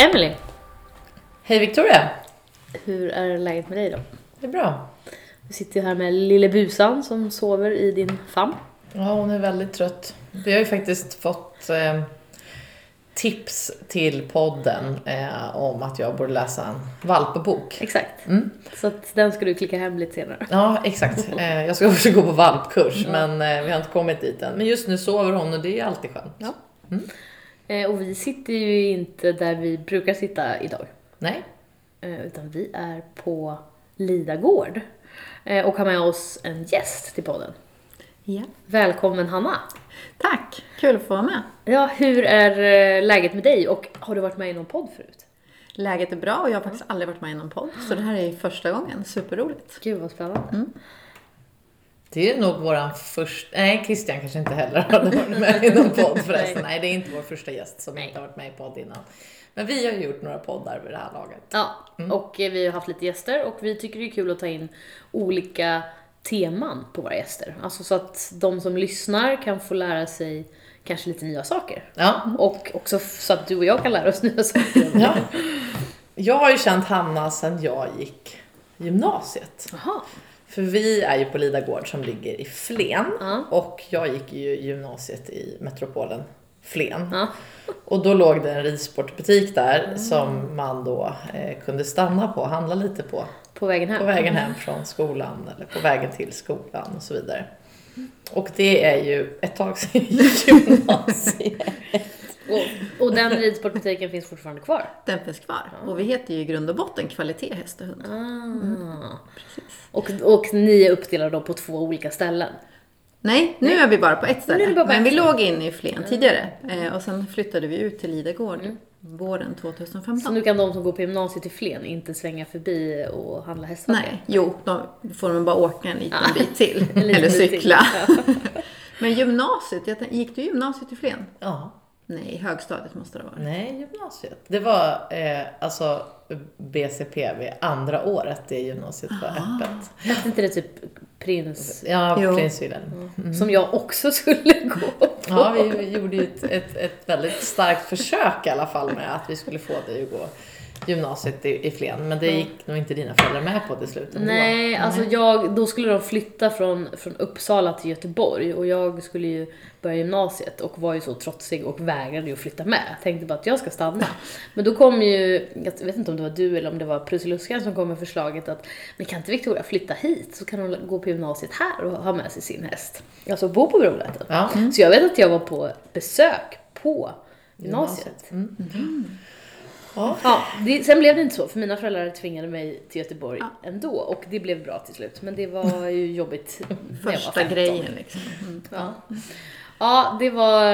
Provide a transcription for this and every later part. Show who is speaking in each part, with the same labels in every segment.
Speaker 1: Hej Emily!
Speaker 2: Hej Victoria!
Speaker 1: Hur är läget med dig då?
Speaker 2: Det är bra.
Speaker 1: Du sitter här med lille busan som sover i din famn.
Speaker 2: Ja, hon är väldigt trött. Vi har ju faktiskt fått eh, tips till podden eh, om att jag borde läsa en valpbok.
Speaker 1: Exakt.
Speaker 2: Mm.
Speaker 1: Så att den ska du klicka hem lite senare.
Speaker 2: Ja, exakt. Eh, jag ska också gå på valpkurs, men eh, vi har inte kommit dit än. Men just nu sover hon och det är alltid skönt.
Speaker 1: Ja. Eh, och vi sitter ju inte där vi brukar sitta idag.
Speaker 2: Nej?
Speaker 1: Eh, utan vi är på Lida gård. Eh, och har med oss en gäst till podden.
Speaker 3: Ja.
Speaker 1: Välkommen Hanna!
Speaker 3: Tack, kul att få vara med.
Speaker 1: Ja, hur är eh, läget med dig och har du varit med i någon podd förut?
Speaker 3: Läget är bra och jag har faktiskt aldrig varit med i någon podd, så det här är första gången. Superroligt.
Speaker 1: Gud vad spännande.
Speaker 2: Det är nog våran första... Nej, Christian kanske inte heller hade varit med i någon podd förresten. Nej, det är inte vår första gäst som inte har varit med i podd innan. Men vi har ju gjort några poddar vid det här laget.
Speaker 1: Ja, och eh, vi har haft lite gäster och vi tycker det är kul att ta in olika teman på våra gäster. Alltså så att de som lyssnar kan få lära sig kanske lite nya saker.
Speaker 2: Ja.
Speaker 1: Och också så att du och jag kan lära oss nya saker.
Speaker 2: ja. Jag har ju känt Hanna sedan jag gick gymnasiet.
Speaker 1: Jaha.
Speaker 2: För vi är ju på Lida gård som ligger i Flen.
Speaker 1: Ja.
Speaker 2: Och jag gick ju gymnasiet i metropolen Flen.
Speaker 1: Ja.
Speaker 2: Och då låg det en ridsportbutik där som man då eh, kunde stanna på och handla lite på.
Speaker 1: På vägen hem.
Speaker 2: På vägen hem från skolan eller på vägen till skolan och så vidare. Och det är ju ett tag sedan gymnasiet.
Speaker 1: Och, och den ridsportbutiken finns fortfarande kvar.
Speaker 3: Den finns kvar. Och vi heter ju i grund och botten Kvalitet Häst och Hund.
Speaker 1: Ah. Och, och ni är uppdelade då på två olika ställen.
Speaker 3: Nej, nu är vi bara på ett ställe.
Speaker 1: på
Speaker 3: Men vi låg inne i Flen tidigare. Eh, och sen flyttade vi ut till Lidegård våren
Speaker 1: Så
Speaker 3: 2015.
Speaker 1: nu kan de som går på gymnasiet i Flen inte svänga förbi och handla hästar?
Speaker 3: Nej, jo, då får de bara åka en liten bit till. Eller
Speaker 1: bit till.
Speaker 3: cykla.
Speaker 1: Ja.
Speaker 3: Men gymnasiet, gick du gymnasiet i Flen?
Speaker 2: Ja.
Speaker 3: Nej, högstadiet måste det vara.
Speaker 2: Nej, gymnasiet. Det var eh, alltså BCPV, andra året det gymnasiet var öppet.
Speaker 1: Hette inte det typ prins?
Speaker 2: Ja,
Speaker 3: Jo.
Speaker 2: Prins Wilhelm.
Speaker 1: Som jag också skulle gå på.
Speaker 2: Ja, vi gjorde ju ett, ett, ett väldigt starkt försök i alla fall med att vi skulle få dig att gå gymnasiet i, i Flen. Men det gick nog inte dina föräldrar med på till slut. ändå.
Speaker 1: Nej, alltså jag, då skulle de flytta från, från Uppsala till Göteborg och jag skulle ju börja gymnasiet och var ju så trotsig och vägrade ju att flytta med. Jag tänkte bara att jag ska stanna. Men då kom ju, jag vet inte om det var du eller om det var Prussiluskan som kom med förslaget att men kan inte Victoria flytta hit så kan hon gå på gymnasiet här och ha med sig sin häst. Alltså bo på Brolöten.
Speaker 2: Ja.
Speaker 1: Så jag vet att jag var på besök på gymnasiet.
Speaker 2: Mm. Ja.
Speaker 1: Ja, det, sen blev det inte så, för mina föräldrar tvingade mig till Göteborg ändå och det blev bra till slut. Men det var ju jobbigt när jag var
Speaker 3: Första
Speaker 1: 15.
Speaker 3: grejen liksom. Mm.
Speaker 1: Ja. ja, det var,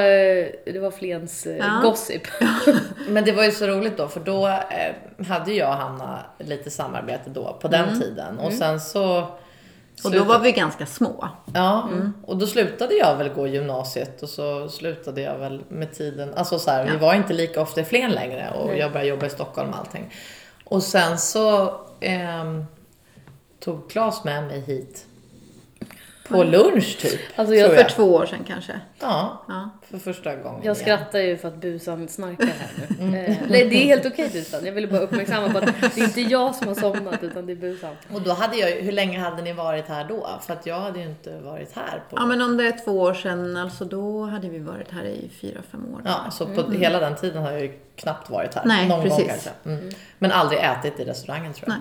Speaker 1: det var Flens eh,
Speaker 3: Ja.
Speaker 1: gossip.
Speaker 2: Men det var ju så roligt då, för då eh, hade jag och Hanna lite samarbete då på den tiden. Och sen så...
Speaker 3: Och då var vi ganska små.
Speaker 2: Ja, och då slutade jag väl gå gymnasiet och så slutade jag väl med tiden. Alltså så här, vi var inte lika ofta i Flen längre och jag började jobba i Stockholm och allting. Och sen så ehm, tog Claes med mig hit på lunch typ.
Speaker 1: Alltså jag-
Speaker 3: För två år sedan kanske.
Speaker 2: Ja,
Speaker 3: Ja.
Speaker 2: för första gången
Speaker 1: Jag skrattar ju för att busan snarkar här nu. Eh, nej, det är helt okej busan. Jag ville bara uppmärksamma på att det är inte jag som har somnat utan det är busan.
Speaker 2: Och då hade jag hur länge hade ni varit här då? För att jag hade ju inte varit här på...
Speaker 3: Ja men om det är två år sedan, alltså då hade vi varit här i fyra, fem år.
Speaker 2: Ja, så på hela den tiden har jag ju knappt varit här.
Speaker 3: Nej,
Speaker 2: Någon gång
Speaker 3: precis.
Speaker 2: kanske. Mm. Men aldrig ätit i restaurangen tror jag.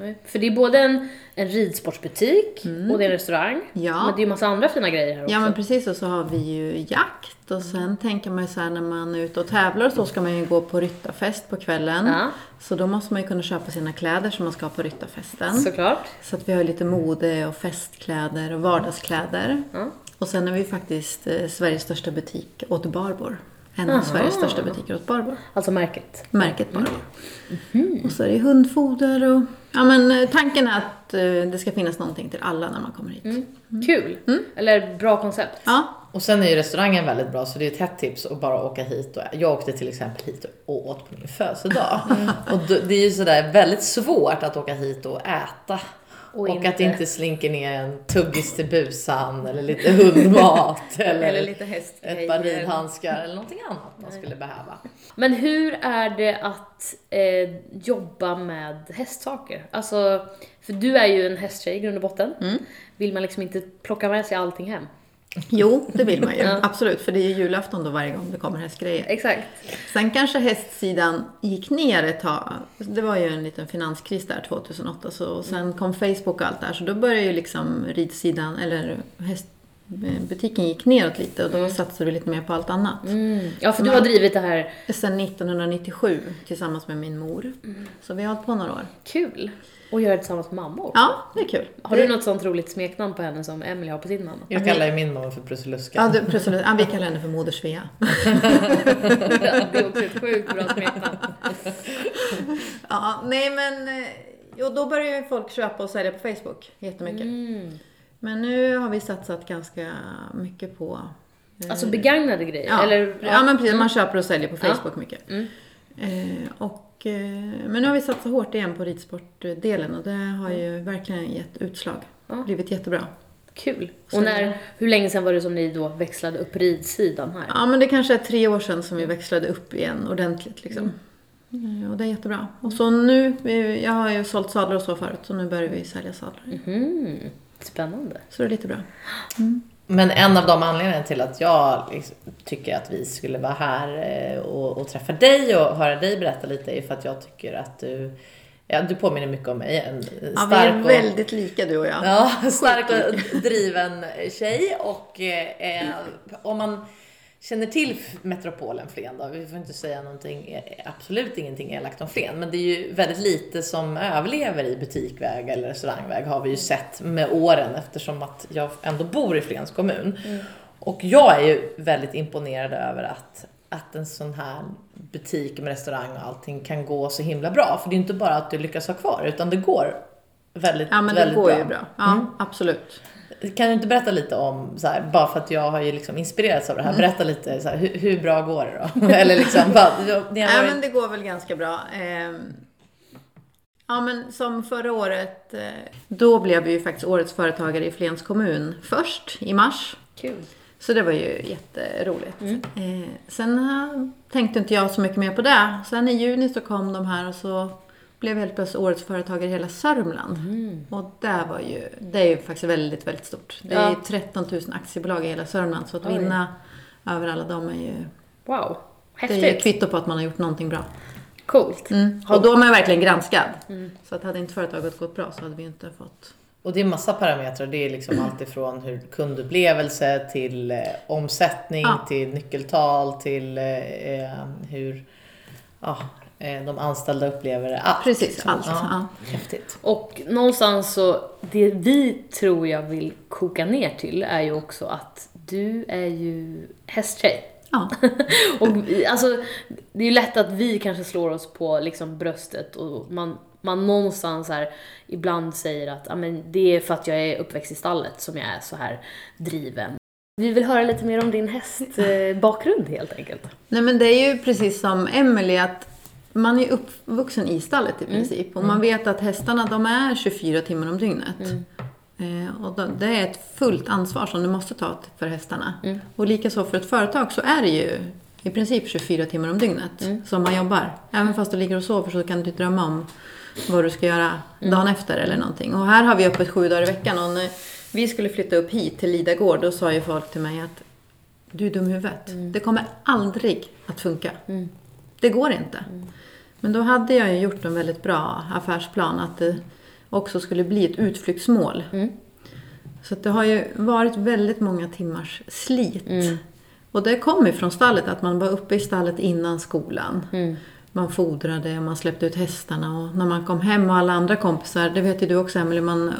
Speaker 1: Nej, För det är både en, en ridsportsbutik och det är en restaurang.
Speaker 3: Ja.
Speaker 1: Men det är ju massa andra fina grejer här också.
Speaker 3: Ja men precis och så har vi ju jakt och sen tänker man ju så här när man är ute och tävlar så ska man ju gå på ryttarfest på kvällen.
Speaker 1: Ja.
Speaker 3: Så då måste man ju kunna köpa sina kläder som man ska ha på ryttarfesten.
Speaker 1: Såklart.
Speaker 3: Så att vi har lite mode och festkläder och vardagskläder.
Speaker 1: Ja.
Speaker 3: Och sen är vi faktiskt eh, Sveriges största butik åt Barbor. En av Sveriges största butiker åt Barbor.
Speaker 1: Alltså märket.
Speaker 3: Märket Barbor. Och så är det hundfoder och... Ja men eh, tanken är att eh, det ska finnas någonting till alla när man kommer hit.
Speaker 1: Kul. Eller bra koncept.
Speaker 3: Ja,
Speaker 2: Och sen är ju restaurangen väldigt bra så det är ett hett tips att bara åka hit. Och, jag åkte till exempel hit och åt på min födelsedag. Och då- det är ju sådär väldigt svårt att åka hit och äta
Speaker 1: Och
Speaker 2: Och,
Speaker 1: inte-
Speaker 2: att det inte slinker ner en tuggis till busan eller lite hundmat eller,
Speaker 3: Eller lite
Speaker 2: ett par ridhandskar eller någonting annat man skulle behöva.
Speaker 1: Men hur är det att eh, jobba med hästsaker? Alltså, för du är ju en hästtjej i grund och botten.
Speaker 3: Mm.
Speaker 1: Vill man liksom inte plocka med sig allting hem?
Speaker 3: Jo, det vill man ju.
Speaker 1: Ja.
Speaker 3: Absolut, för det är ju julafton då varje gång det kommer hästgrejer.
Speaker 1: Exakt.
Speaker 3: Sen kanske hästsidan gick ner ett tag. Det var ju en liten finanskris där 2008. Så, och sen kom Facebook och allt där. Så då började ju liksom ridsidan, eller hästbutiken gick neråt lite och då satsade vi lite mer på allt annat.
Speaker 1: Mm. Ja, för du har drivit det här.
Speaker 3: Sen 1997 tillsammans med min mor. Så vi har hållit på några år.
Speaker 1: Kul. Och göra det tillsammans med mamma också.
Speaker 3: Ja, det är kul.
Speaker 1: Har du något sånt roligt smeknamn på henne som Emily har på sin mamma?
Speaker 2: Jag kallar ju min mamma för Prussiluska.
Speaker 3: Ja, du, precis. Ja, vi kallar henne för Moder Svea.
Speaker 1: det är också ett sjukt bra smeknamn.
Speaker 3: Ja, nej men... eh, Jo, då började ju folk köpa och sälja på Facebook jättemycket.
Speaker 1: Mm.
Speaker 3: Men nu har vi satsat ganska mycket på... eh,
Speaker 1: Alltså begagnade grejer?
Speaker 3: ja,
Speaker 1: Eller,
Speaker 3: ja, men precis. Man köper och säljer på
Speaker 1: Ja.
Speaker 3: Facebook mycket.
Speaker 1: Mm.
Speaker 3: Eh, och, eh, men nu har vi satsat hårt igen på ridsportdelen och det har ju verkligen gett utslag.
Speaker 1: Ja.
Speaker 3: Blivit jättebra.
Speaker 1: Kul. Och när, hur länge sedan var det som ni då växlade upp ridsidan här?
Speaker 3: Ja, men det kanske är tre år sedan som vi växlade upp igen ordentligt. Liksom. Eh, Och det är jättebra. Och så nu, jag har ju sålt sadlar och så förut, så nu börjar vi sälja sadlar.
Speaker 1: Mhm. Spännande.
Speaker 3: Så det är lite bra.
Speaker 2: Men en av de anledningarna till att jag liksom tycker att vi skulle vara här eh, och, och träffa dig och höra dig berätta lite är för att jag tycker att du, ja, du påminner mycket om mig. En
Speaker 3: Ja, vi
Speaker 2: stark
Speaker 3: är
Speaker 2: och,
Speaker 3: väldigt lika du och jag.
Speaker 2: Ja, stark och driven tjej och eh, eh, om man känner till metropolen Flen då, vi får inte säga någonting, eh, absolut ingenting elakt om Flen, men det är ju väldigt lite som överlever i butikväg eller restaurangväg har vi ju sett med åren eftersom att jag ändå bor i Flens kommun. Och jag är ju väldigt imponerad över att, att en sån här butik med restaurang och allting kan gå så himla bra. För det är inte bara att du lyckas ha kvar, utan det går väldigt,
Speaker 3: Ja, men det
Speaker 2: väldigt
Speaker 3: går
Speaker 2: bra.
Speaker 3: ju bra. Ja, absolut.
Speaker 2: Kan du inte berätta lite om, så här, bara för att jag har ju liksom inspirerats av det här,
Speaker 3: Mm.
Speaker 2: berätta lite så här, hur, hur bra går det då? Eller liksom, vad, ni har varit,
Speaker 3: men det går väl ganska bra. Ehm, Ja, men som förra året, eh, då blev vi ju faktiskt årets företagare i Flens kommun först i mars.
Speaker 1: Kul.
Speaker 3: Så det var ju jätteroligt. Eh, sen tänkte inte jag så mycket mer på det. Sen i juni så kom de här och så blev helt plötsligt årets företagare i hela Sörmland. Och det var ju, det är ju faktiskt väldigt, väldigt stort. Det är
Speaker 1: Ja.
Speaker 3: ju 13 000 aktiebolag i hela Sörmland så att
Speaker 1: Oj.
Speaker 3: vinna över alla dem är ju,
Speaker 1: Wow.
Speaker 3: det är ju
Speaker 1: Häftigt.
Speaker 3: kvitto på att man har gjort någonting bra.
Speaker 1: Coolt.
Speaker 3: Mm. Och då är man verkligen granskad. Så att hade inte företaget gått bra så hade vi inte fått...
Speaker 2: och det är massa parametrar, det är liksom allt ifrån hur kundupplevelse till eh, omsättning,
Speaker 3: Ja.
Speaker 2: till nyckeltal, till eh, eh, hur ja, de anställda upplever det. Allt.
Speaker 3: Precis, allt.
Speaker 2: Ja.
Speaker 3: Ja.
Speaker 2: Häftigt.
Speaker 1: Och någonstans så, det vi tror jag vill koka ner till är ju också att du är ju hästtjej.
Speaker 3: Ja.
Speaker 1: och alltså, det är ju lätt att vi kanske slår oss på liksom bröstet och man, man någonstans här ibland säger att "Ja, men det är för att jag är uppväxt i stallet som jag är så här driven. Vi vill höra lite mer om din hästbakgrund helt enkelt.
Speaker 3: Nej men det är ju precis som Emily att man är uppvuxen i stallet i princip. Och man vet att hästarna de är 24 timmar om dygnet. Eh, och då, det är ett fullt ansvar som du måste ta för hästarna. Och likaså för ett företag så är det ju i princip 24 timmar om dygnet som man jobbar. Även fast du ligger och sover så kan du drömma om vad du ska göra dagen efter eller någonting. Och här har vi öppet sju dagar i veckan. Och när vi skulle flytta upp hit till Lida gård då sa ju folk till mig att du är dum i huvudet. Det kommer aldrig att funka. Det går inte. Men då hade jag ju gjort en väldigt bra affärsplan att det också skulle bli ett utflyktsmål. Så att det har ju varit väldigt många timmars slit. Och det kom ju från stallet, att man var uppe i stallet innan skolan. Man fodrade och man släppte ut hästarna och när man kom hem och alla andra kompisar, det vet ju du också Emelie, man,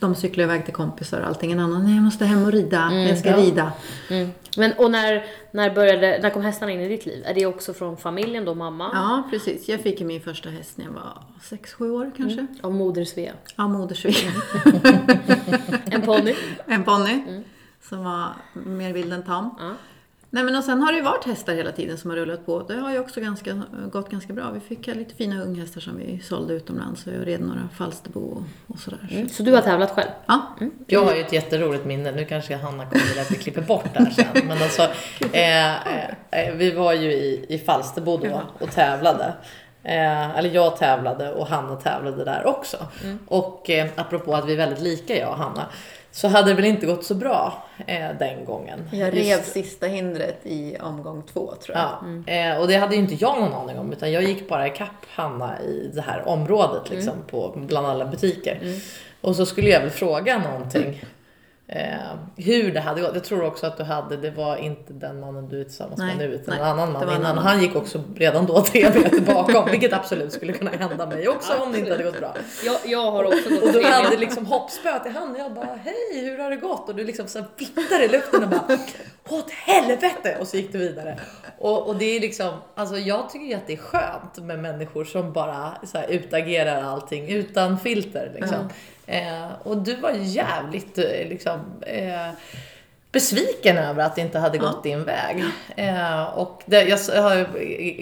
Speaker 3: de cyklade iväg till kompisar och allting. En annan, nej jag måste hem och rida, jag ska
Speaker 1: ja.
Speaker 3: rida.
Speaker 1: Mm. Men, och när, när, började, när kom hästarna in i ditt liv? Är det också från familjen då, mamma?
Speaker 3: Ja, precis. Jag fick min första häst när jag var 6-7 år kanske.
Speaker 1: Av moder Svea?
Speaker 3: Ja, modersvik.
Speaker 1: En ponny?
Speaker 3: en ponny. Som var mer vild än tam.
Speaker 1: Ja.
Speaker 3: Nej men och sen har det ju varit hästar hela tiden som har rullat på. Det har ju också ganska, gått ganska bra. Vi fick lite fina unghästar som vi sålde utomlands och jag red några Falsterbo och, och sådär.
Speaker 1: Mm. Så du har tävlat själv?
Speaker 3: Ja.
Speaker 2: Jag har ju ett jätteroligt minne, nu kanske Hanna kommer att vi klipper bort det här sen. Men alltså, eh, eh, vi var ju i, i Falsterbo då och tävlade. Eh, eller jag tävlade och Hanna tävlade där också. Och eh, apropå att vi är väldigt lika jag och Hanna, så hade det väl inte gått så bra eh, den gången.
Speaker 3: Jag
Speaker 2: Just-
Speaker 3: rev sista hindret i omgång två tror jag.
Speaker 2: Ja, eh, och det hade ju inte jag någon aning om utan jag gick bara ikapp Hanna i det här området liksom på, bland alla butiker. Och så skulle jag väl fråga någonting. Eh, hur det hade gått. Jag tror också att du hade, det var inte den mannen du är tillsammans med
Speaker 3: Nej,
Speaker 2: nu utan
Speaker 3: nej,
Speaker 2: en annan man innan.
Speaker 3: annan.
Speaker 2: Han gick också redan då tre meter bakom vilket absolut skulle kunna hända mig också om det inte hade gått bra.
Speaker 1: Jag, jag har också gått
Speaker 2: Och du hade liksom hoppspöet i handen. Jag bara, hej hur har det gått? Och du liksom så viftade i luften och bara, åt helvete! Och så gick du vidare. Och, och det är liksom, alltså jag tycker ju att det är skönt med människor som bara så här utagerar allting utan filter liksom. Eh, och du var jävligt eh, liksom eh, besviken över att det inte hade gått din väg. Eh, och det, jag har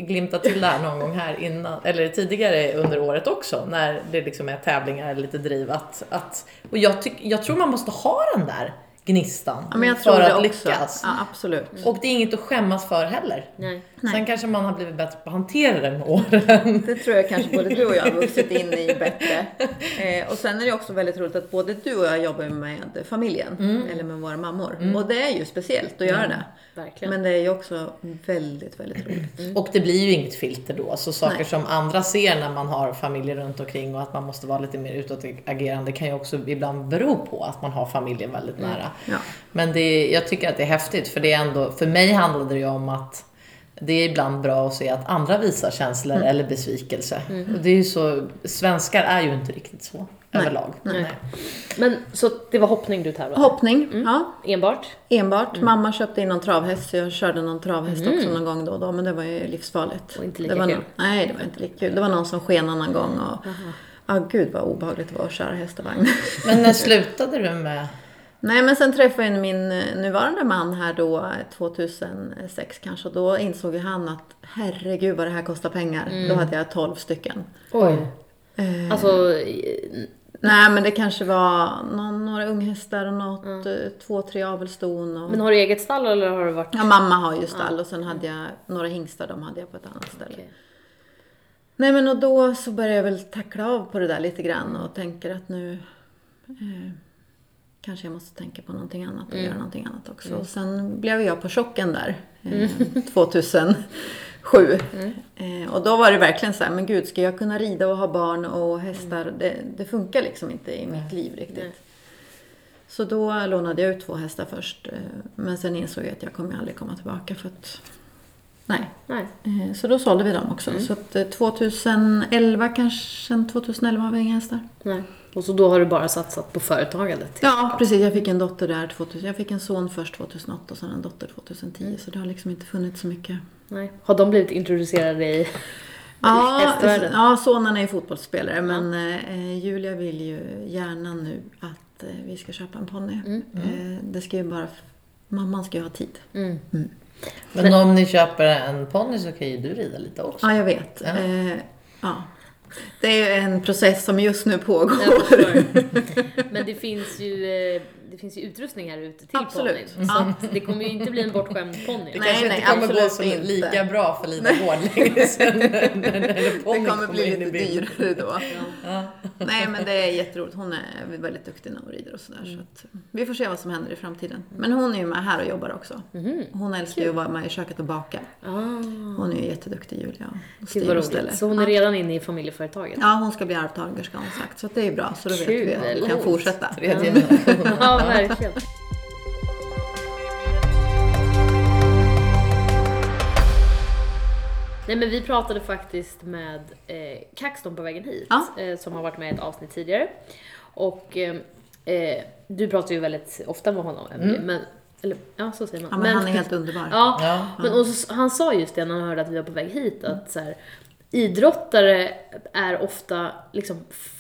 Speaker 2: glimtat till det här någon gång här innan, eller tidigare under året också, när det liksom är tävlingar lite driv. Att, att, och jag, tyck, jag tror man måste ha den där gnistan
Speaker 3: Ja, men jag tror
Speaker 2: för
Speaker 3: det
Speaker 2: att
Speaker 3: också.
Speaker 2: lyckas.
Speaker 3: Ja, absolut.
Speaker 2: Och det är inget att skämmas för heller.
Speaker 1: Nej.
Speaker 2: Sen kanske man har blivit bättre på att hantera det med åren.
Speaker 3: Det tror jag kanske både du och jag har vuxit in i bättre. Eh, och sen är det också väldigt roligt att både du och jag jobbar med familjen,
Speaker 2: Mm.
Speaker 3: eller med våra mammor. Och det är ju speciellt att göra det.
Speaker 1: Verkligen.
Speaker 3: Men det är ju också väldigt, väldigt roligt.
Speaker 2: Och det blir ju inget filter då. Så saker
Speaker 3: Nej.
Speaker 2: som andra ser när man har familjer runt omkring och att man måste vara lite mer utåtagerande kan ju också ibland bero på att man har familjen väldigt nära.
Speaker 3: Ja.
Speaker 2: Men det, jag tycker att det är häftigt för det är ändå, för mig handlade det ju om att det är ibland bra att se att andra visar känslor eller besvikelse. Och det är ju så, svenskar är ju inte riktigt så överlag. Nej.
Speaker 1: Men så det var hoppning du tävlade?
Speaker 3: Hoppning, ja.
Speaker 1: Enbart?
Speaker 3: Enbart. Mamma köpte in någon travhäst så jag körde någon travhäst också någon gång då och då. Men det var ju livsfarligt.
Speaker 1: Och inte lika
Speaker 3: det var
Speaker 1: kul.
Speaker 3: nå- nej, det var inte lika kul. Det var någon som skenade någon gång och... Ja, gud vad obehagligt det var att köra hästvagn.
Speaker 2: Men när slutade du med
Speaker 3: Nej, men sen träffade jag min eh, nuvarande man här då, eh, 2006 kanske. Och då insåg han att herregud vad det här kostar pengar. Då hade jag 12 stycken.
Speaker 1: Oj.
Speaker 3: Eh,
Speaker 1: Alltså,
Speaker 3: Nej, men det kanske var någon, några unghästar och något, eh, två, tre avelston. Och...
Speaker 1: men har du eget stall eller har du varit...
Speaker 3: Ja, mamma har ju stall och sen hade jag några hingstar, de hade jag på ett annat ställe.
Speaker 1: Okej.
Speaker 3: Nej men och då så började jag väl tackla av på det där lite grann och tänker att nu eh, kanske jag måste tänka på någonting annat och göra någonting annat också. Och sen blev jag på chocken där eh, 2007. Eh, och då var det verkligen så här, men gud ska jag kunna rida och ha barn och hästar? Det, det funkar liksom inte i mitt liv riktigt. Så då lånade jag ut två hästar först. eh, Men sen insåg jag att jag kommer aldrig komma tillbaka för att Nej,
Speaker 1: Nej.
Speaker 3: Eh, Så då sålde vi dem också. Så att eh, 2011 kanske, 2011 har vi inga hästar.
Speaker 1: Nej. Och så då har du bara satsat på företagandet?
Speaker 3: Ja, precis. Jag fick en dotter där 2000. Jag fick en son först 2008 och sen en dotter 2010. Så det har liksom inte funnits så mycket.
Speaker 1: Nej. Har de blivit introducerade i
Speaker 3: Ja, ja sonen är ju fotbollsspelare men eh, Julia vill ju gärna nu att eh, vi ska köpa en ponny. Eh, det ska ju bara... Mamman ska ju ha tid.
Speaker 1: Mm.
Speaker 2: Men, om ni köper en ponny så kan ju du rida lite också.
Speaker 3: Ja, jag vet.
Speaker 2: Ja.
Speaker 3: Eh, ja. Det är ju en process som just nu pågår.
Speaker 1: Men det finns ju, eh, det finns ju utrustning här ute till
Speaker 3: Absolut.
Speaker 1: ponnyn. Så att det kommer ju inte bli en bortskämd ponny.
Speaker 2: Det
Speaker 3: Nej,
Speaker 2: kanske
Speaker 3: nej,
Speaker 2: inte kommer gå så
Speaker 3: inte.
Speaker 2: lika bra för Lina Gård längre sen när, när, när
Speaker 3: Det
Speaker 2: ponnyn
Speaker 3: kommer bli lite dyrare då. Nej men det är jätteroligt. Hon är väldigt duktig när hon rider och sådär. Så att vi får se vad som händer i framtiden. Men hon är ju med här och jobbar också. Hon älskar ju att vara med i köket och baka.
Speaker 1: Ah,
Speaker 3: Hon är ju jätteduktig Julia. Och
Speaker 1: gud
Speaker 3: styr
Speaker 1: vad
Speaker 3: och ställer.
Speaker 1: roligt. Så hon är redan inne i familjeföretaget?
Speaker 3: Ja, hon ska bli arvtagerska har hon sagt. Så att det är bra. Så då vet vi att vi kan fortsätta.
Speaker 1: Ja, verkligen. Nej men vi pratade faktiskt med eh, Kaxton på vägen hit,
Speaker 3: Ja.
Speaker 1: eh, som har varit med i ett avsnitt tidigare. Och eh, eh, du pratar ju väldigt ofta med honom, Emily, men, eller ja så säger man.
Speaker 3: Ja, men han är helt underbar.
Speaker 1: Ja,
Speaker 2: Ja.
Speaker 1: men och så, han sa just det när han hörde att vi var på väg hit att så här, idrottare är ofta liksom,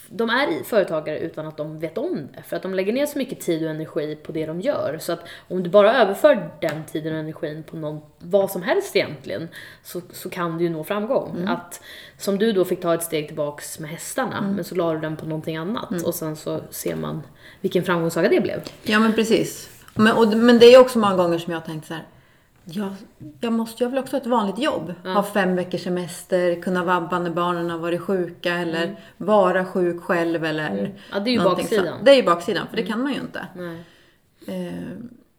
Speaker 1: de är företagare utan att de vet om det. För att de lägger ner så mycket tid och energi på det de gör. Så att om du bara överför den tiden och energin på någon, vad som helst egentligen, så, så kan du ju nå framgång. Att, som du då fick ta ett steg tillbaks med hästarna, men så la du den på någonting annat. Och sen så ser man vilken framgångssaga det blev.
Speaker 3: Ja, men precis. Men, och, men det är också många gånger som jag har tänkt så här. Jag, jag måste jag vill också ha ett vanligt jobb. Ha fem veckors semester, kunna vabba när barnen har varit sjuka eller vara sjuk själv eller
Speaker 1: Ja, det är ju baksidan.
Speaker 3: Så. Det är ju baksidan, för det kan man ju inte. Eh,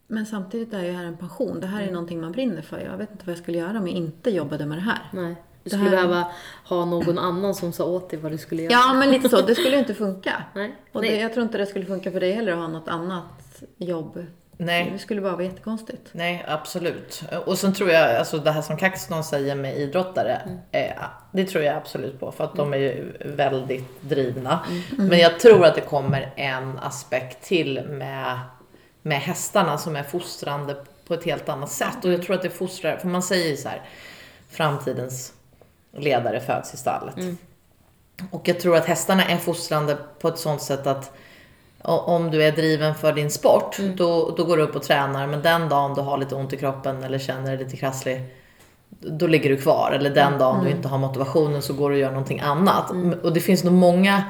Speaker 3: men samtidigt är ju här en passion. Det här är någonting man brinner för. Jag vet inte vad jag skulle göra om jag inte jobbade med det här.
Speaker 1: Nej. Du skulle
Speaker 3: här-
Speaker 1: behöva ha någon annan som sa åt dig vad du skulle göra.
Speaker 3: Ja, men lite så. Det skulle ju inte funka.
Speaker 1: Nej.
Speaker 3: Och det, jag tror inte det skulle funka för dig heller att ha något annat jobb.
Speaker 2: Nej.
Speaker 3: Det skulle bara vara jättekonstigt.
Speaker 2: Nej, absolut. Och sen tror jag, alltså det här som Kaxton säger med idrottare, eh, det tror jag absolut på för att de är ju väldigt drivna. Men jag tror att det kommer en aspekt till med, med hästarna som är fostrande på ett helt annat sätt. Och jag tror att det fostrar, för man säger ju så här, framtidens ledare föds i stallet. Och jag tror att hästarna är fostrande på ett sånt sätt att om du är driven för din sport, då, då går du upp och tränar. Men den dagen du har lite ont i kroppen eller känner dig lite krasslig, då ligger du kvar. Eller den dagen du inte har motivationen så går du och gör någonting annat. Och det finns nog många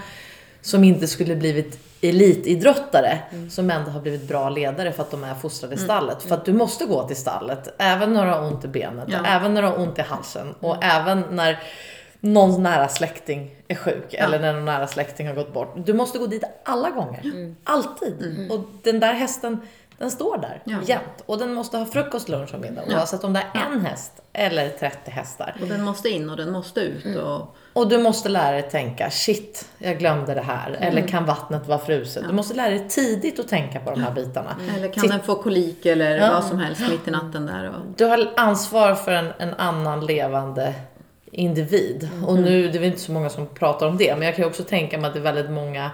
Speaker 2: som inte skulle blivit elitidrottare som ändå har blivit bra ledare för att de är fostrade i stallet. För att du måste gå till stallet, även när du har ont i benet,
Speaker 3: Ja.
Speaker 2: även när du har ont i halsen och även när någon nära släkting är sjuk eller när någon nära släkting har gått bort. Du måste gå dit alla gånger. Alltid. Och den där hästen, den står där
Speaker 3: Ja.
Speaker 2: jämt. Och den måste ha frukost, lunch och middag. Oavsett om det är en häst eller 30 hästar.
Speaker 3: Och den måste in och den måste ut.
Speaker 1: Mm.
Speaker 3: Och,
Speaker 2: Och du måste lära dig tänka, shit, jag glömde det här.
Speaker 3: Mm.
Speaker 2: Eller kan vattnet vara fruset? Du måste lära dig tidigt att tänka på de här bitarna.
Speaker 3: eller kan
Speaker 2: Titt-
Speaker 3: den få kolik eller
Speaker 2: Ja.
Speaker 3: vad som helst mitt i natten där. Och,
Speaker 2: Du har ansvar för en, en annan levande individ.
Speaker 3: Mm.
Speaker 2: Och nu, det är väl inte så många som pratar om det, men jag kan ju också tänka mig att det är väldigt många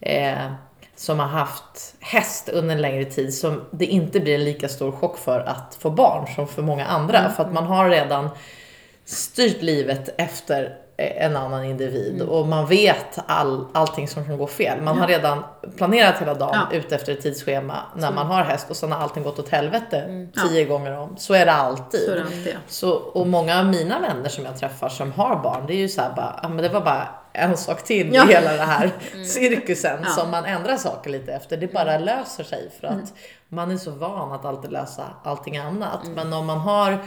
Speaker 2: eh, som har haft häst under en längre tid som det inte blir en lika stor chock för att få barn som för många andra.
Speaker 3: Mm.
Speaker 2: För att man har redan styrt livet efter en annan individ
Speaker 3: Mm.
Speaker 2: och man vet all, allting som kan gå fel. Man har redan planerat hela dagen
Speaker 3: Ja.
Speaker 2: ut efter ett tidsschema när man har häst och sen har allting gått åt helvete
Speaker 3: Ja.
Speaker 2: tio gånger om. Så är det alltid.
Speaker 3: så är det alltid. ja.
Speaker 2: Så, och många av mina vänner som jag träffar som har barn, det är ju så här bara, ja, men det var bara en sak till
Speaker 3: Ja.
Speaker 2: i hela den här cirkusen
Speaker 3: Ja.
Speaker 2: som man ändrar saker lite efter. Det bara löser sig för att man är så van att alltid lösa allting annat. Men om man har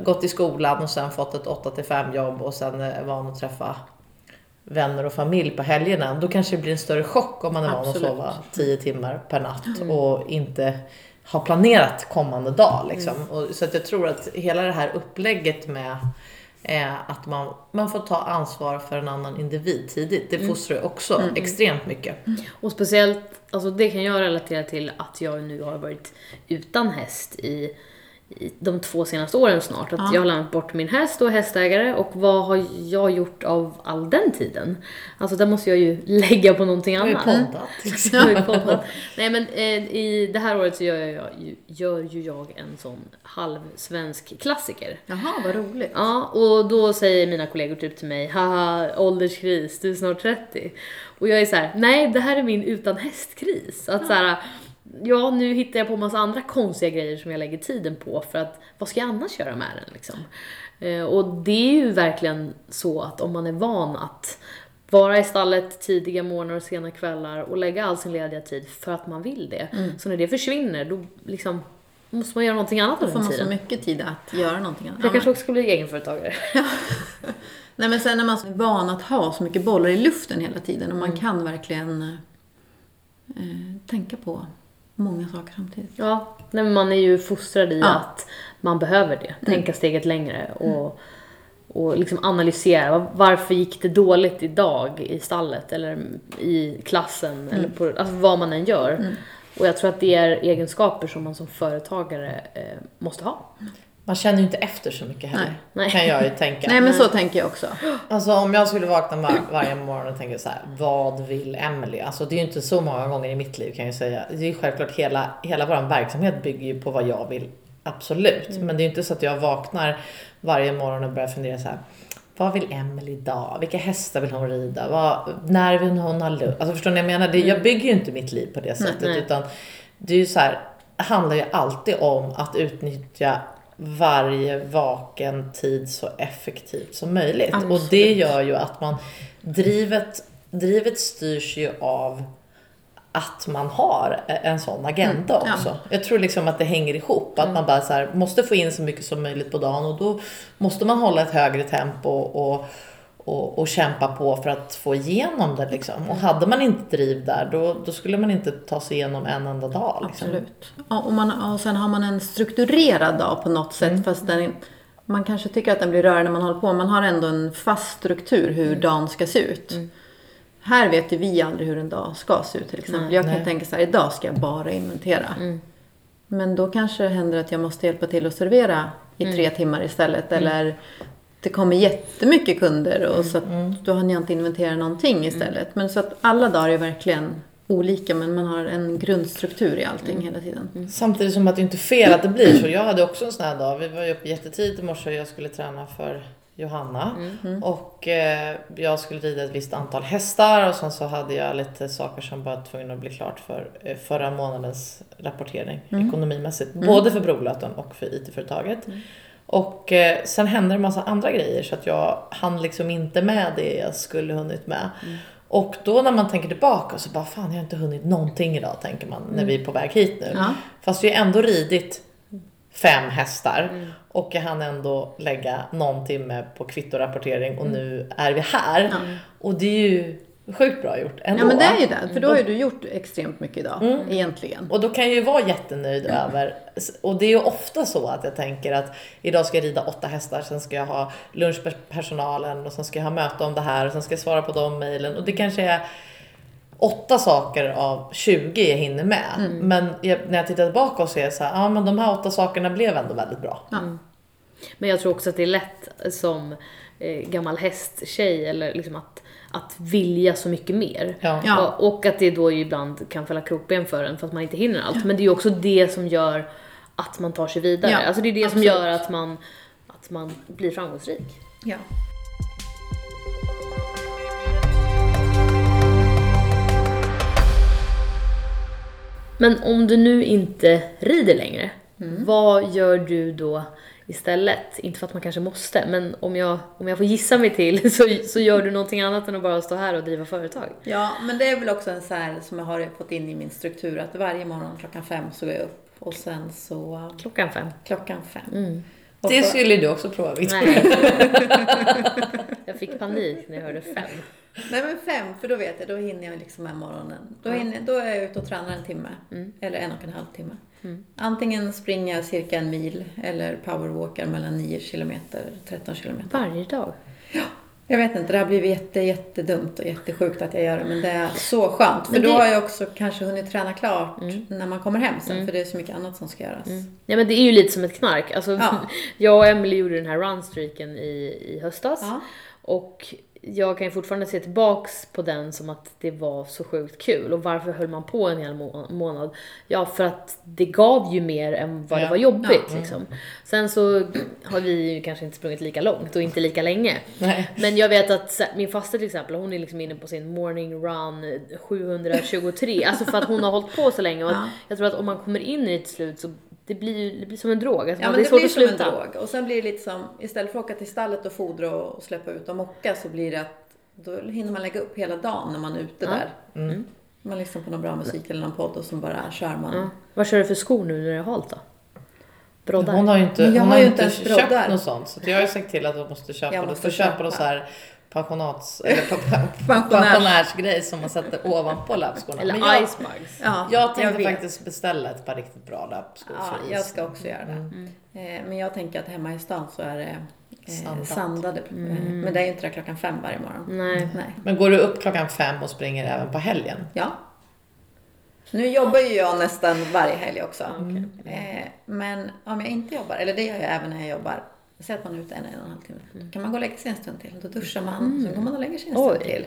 Speaker 2: gått i skolan och sen fått ett 8 till 5 jobb och sen är van att träffa vänner och familj på helgerna, då kanske det blir en större chock om man är van att sova 10 timmar per natt och inte har planerat kommande dag. Liksom. Och, så att jag tror att hela det här upplägget med eh, att man, man får ta ansvar för en annan individ tidigt, det fostrar ju också extremt mycket.
Speaker 1: Och speciellt, alltså det kan jag relatera till att jag nu har varit utan häst i de två senaste åren snart. Att
Speaker 3: Ja.
Speaker 1: jag har lämnat bort min häst och hästägare och vad har jag gjort av all den tiden? Alltså där måste jag ju lägga på någonting annat.
Speaker 2: poddat.
Speaker 1: Jag har ju poddat. Nej men eh, i det här året så gör, jag, gör ju jag en sån halvsvensk klassiker.
Speaker 3: Jaha, vad roligt.
Speaker 1: Ja, och då säger mina kollegor typ till mig, haha, ålderskris, du är snart 30. Och jag är så här, nej det här är min utan hästkris. Att så här, ja nu hittar jag på massa andra konstiga grejer som jag lägger tiden på för att vad ska jag annars göra med den liksom? Eh, och det är ju verkligen så att om man är van att vara i stallet tidiga morgnar och sena kvällar och lägga all sin lediga tid för att man vill det. Så när det försvinner då liksom måste man göra någonting annat
Speaker 3: Då
Speaker 1: av
Speaker 3: får
Speaker 1: den
Speaker 3: man så
Speaker 1: tiden.
Speaker 3: mycket tid att göra någonting annat.
Speaker 1: Jag kanske också ska bli egenföretagare.
Speaker 3: Nej men sen när man är van att ha så mycket bollar i luften hela tiden och man
Speaker 1: Mm.
Speaker 3: kan verkligen eh, tänka på många saker samtidigt.
Speaker 1: Ja, nej, men man är ju fostrad i
Speaker 3: Ja.
Speaker 1: att man behöver det. Tänka steget längre och, och liksom analysera. var- Varför gick det dåligt idag i stallet eller i klassen eller på, alltså vad man än gör. Och jag tror att det är egenskaper som man som företagare eh, måste ha.
Speaker 2: Man känner ju inte efter så mycket heller.
Speaker 1: Nej.
Speaker 2: Kan jag ju tänka.
Speaker 3: Nej men så tänker jag också.
Speaker 2: Alltså om jag skulle vakna var, varje morgon och tänka så här, vad vill Emily? Alltså det är ju inte så många gånger i mitt liv kan jag säga. Det är ju självklart hela, hela vår verksamhet bygger ju på vad jag vill. Absolut. Men det är ju inte så att jag vaknar varje morgon och börjar fundera så här. vad vill Emelie idag? Vilka hästar vill hon rida? Vad, när vill hon ha lunch? Alltså förstår ni vad jag menar? Det, Jag bygger ju inte mitt liv på det sättet.
Speaker 1: nej.
Speaker 2: Utan det är ju så här, handlar ju alltid om att utnyttja varje vaken tid så effektivt som möjligt. Och
Speaker 1: Absolut.
Speaker 2: det gör ju att man, drivet, drivet styrs ju av att man har en sån agenda
Speaker 3: Mm, ja.
Speaker 2: också. Jag tror liksom att det hänger ihop. Att man bara så här, måste få in så mycket som möjligt på dagen och då måste man hålla ett högre tempo och, och, och kämpa på för att få igenom det. Liksom. Och hade man inte driv där, då, då skulle man inte ta sig igenom en enda dag. Liksom.
Speaker 3: Absolut. Ja, och, man, och sen har man en strukturerad dag på något sätt. Fast den, man kanske tycker att den blir rörig när man håller på. Man har ändå en fast struktur hur dagen ska se ut. Här vet ju vi aldrig hur en dag ska se ut till exempel. jag kan
Speaker 2: Nej.
Speaker 3: tänka så här, idag ska jag bara inventera. Men då kanske det händer att jag måste hjälpa till att servera i tre timmar istället. Eller det kommer jättemycket kunder och så att då har jag inte inventerat någonting istället. Men så att alla dagar är verkligen olika men man har en grundstruktur i allting hela tiden.
Speaker 2: Samtidigt som att det inte är fel att det blir så. Jag hade också en sån här dag. Vi var ju uppe jättetidigt i morse och jag skulle träna för Johanna. Och eh, jag skulle rida ett visst antal hästar och sen så hade jag lite saker som var tvungna att bli klart för eh, förra månadens rapportering ekonomimässigt. Både för Brolöten och för IT-företaget. Och eh, sen hände en massa andra grejer så att jag hann liksom inte med det jag skulle hunnit med. Och då när man tänker tillbaka så bara fan jag har inte hunnit någonting idag tänker man när vi är på väg hit nu.
Speaker 3: Ja.
Speaker 2: Fast vi har ändå ridit fem hästar och jag hann ändå lägga någon timme på kvittorapportering och nu är vi här. Och det är ju sjukt bra gjort ändå.
Speaker 3: Ja men det är ju det, för då har ju du gjort extremt mycket idag egentligen.
Speaker 2: Och då kan jag ju vara jättenöjd över, och det är ju ofta så att jag tänker att idag ska jag rida åtta hästar, sen ska jag ha lunch med personalen och sen ska jag ha möte om det här och sen ska jag svara på de mejlen. Och det kanske är åtta saker av 20 jag hinner med. Men jag, när jag tittar tillbaka och ser så här, ja men de här åtta sakerna blev ändå väldigt bra.
Speaker 1: Men jag tror också att det är lätt som eh, gammal hästtjej eller liksom att, att vilja så mycket mer.
Speaker 2: Ja.
Speaker 3: Ja.
Speaker 1: Och, att det då ju ibland kan fälla krokben för en för att man inte hinner allt. Men det är ju också det som gör att man tar sig vidare.
Speaker 3: Ja,
Speaker 1: alltså det är det som
Speaker 3: absolut.
Speaker 1: gör att man, att man blir framgångsrik.
Speaker 3: Ja.
Speaker 1: Men om du nu inte rider längre,
Speaker 3: Mm.
Speaker 1: vad gör du då istället? Inte för att man kanske måste, men om jag, om jag får gissa mig till så, så gör du någonting annat än att bara stå här och driva företag.
Speaker 3: ja, men det är väl också en så här som jag har fått in i min struktur att varje morgon klockan fem så går jag upp och sen så
Speaker 1: Klockan fem.
Speaker 3: klockan fem.
Speaker 1: Mm.
Speaker 2: Det skulle du också prova Victoria.
Speaker 1: Nej. jag fick panik när jag hörde fem.
Speaker 3: Nej men fem, för då vet jag, då hinner jag liksom med morgonen. Då, hinner, då är jag ute och tränar en timme. Eller en och en halv timme. Antingen springer jag cirka en mil eller powerwalkar mellan 9 kilometer, 13 kilometer.
Speaker 1: Varje dag.
Speaker 3: Jag vet inte, det har blivit jätte, jättedumt och jättesjukt att jag gör det. Men det är så skönt. För
Speaker 1: Men
Speaker 3: då
Speaker 1: det-
Speaker 3: har jag också kanske hunnit träna klart när man kommer hem sen. För det är så mycket annat som ska göras.
Speaker 1: Ja men det är ju lite som ett knark. Alltså,
Speaker 3: Ja.
Speaker 1: Jag och Emily gjorde den här runstreaken i, i höstas.
Speaker 3: Ja.
Speaker 1: Och jag kan ju fortfarande se tillbaks på den som att det var så sjukt kul. Och varför höll man på en hel må- månad? Ja, för att det gav ju mer än vad det
Speaker 2: Ja.
Speaker 1: var jobbigt. Liksom. Sen så har vi ju kanske inte sprungit lika långt och inte lika länge.
Speaker 2: Nej.
Speaker 1: Men jag vet att min faster till exempel, hon är liksom inne på sin morning run 723. alltså för att hon har hållit på så länge. Och
Speaker 3: Ja.
Speaker 1: Jag tror att om man kommer in i ett slut så det blir det blir som en drog. Alltså,
Speaker 3: Ja, men
Speaker 1: det är
Speaker 3: det
Speaker 1: svårt
Speaker 3: blir
Speaker 1: att
Speaker 3: som en drog. Och sen blir det lite som, istället för att åka till stallet och fodra och släppa ut och mocka så blir det att då hinner man lägga upp hela dagen när man är ute där.
Speaker 2: Mm.
Speaker 3: Man lyssnar på någon bra musik eller någon podd och så bara kör man.
Speaker 1: Ja. Vad kör du för skor nu när det är halt då? Broddar?
Speaker 2: Hon har ju inte, hon
Speaker 3: har ju
Speaker 2: inte köpt något sånt. Så jag har ju sagt till att hon måste köpa, får köpa
Speaker 3: köpa.
Speaker 2: någon så här pensionats, eller pensionärsgrej som man sätter ovanpå löpskorna.
Speaker 1: Eller
Speaker 2: Men jag,
Speaker 1: icebugs?
Speaker 3: Ja,
Speaker 2: jag tänkte
Speaker 3: vet.
Speaker 2: faktiskt beställa ett par riktigt bra löpskor
Speaker 3: Ja, jag ska också göra det.
Speaker 1: Mm.
Speaker 3: Eh, Men jag tänker att hemma i stan så är det eh,
Speaker 2: Sandat.
Speaker 3: sandade.
Speaker 1: Mm.
Speaker 3: Men det är ju inte det klockan fem varje morgon.
Speaker 1: Nej.
Speaker 3: Nej.
Speaker 2: Men går du upp klockan fem och springer även på helgen?
Speaker 3: Ja. Nu jobbar ju jag nästan varje helg också. Eh, Men om jag inte jobbar, eller det gör jag även när jag jobbar. Säg att man är ute en, en och en halv timme. Då kan man gå och lägga sig en stund till. Då duschar man, så går man och lägger sig en stund
Speaker 1: Oj.
Speaker 3: till.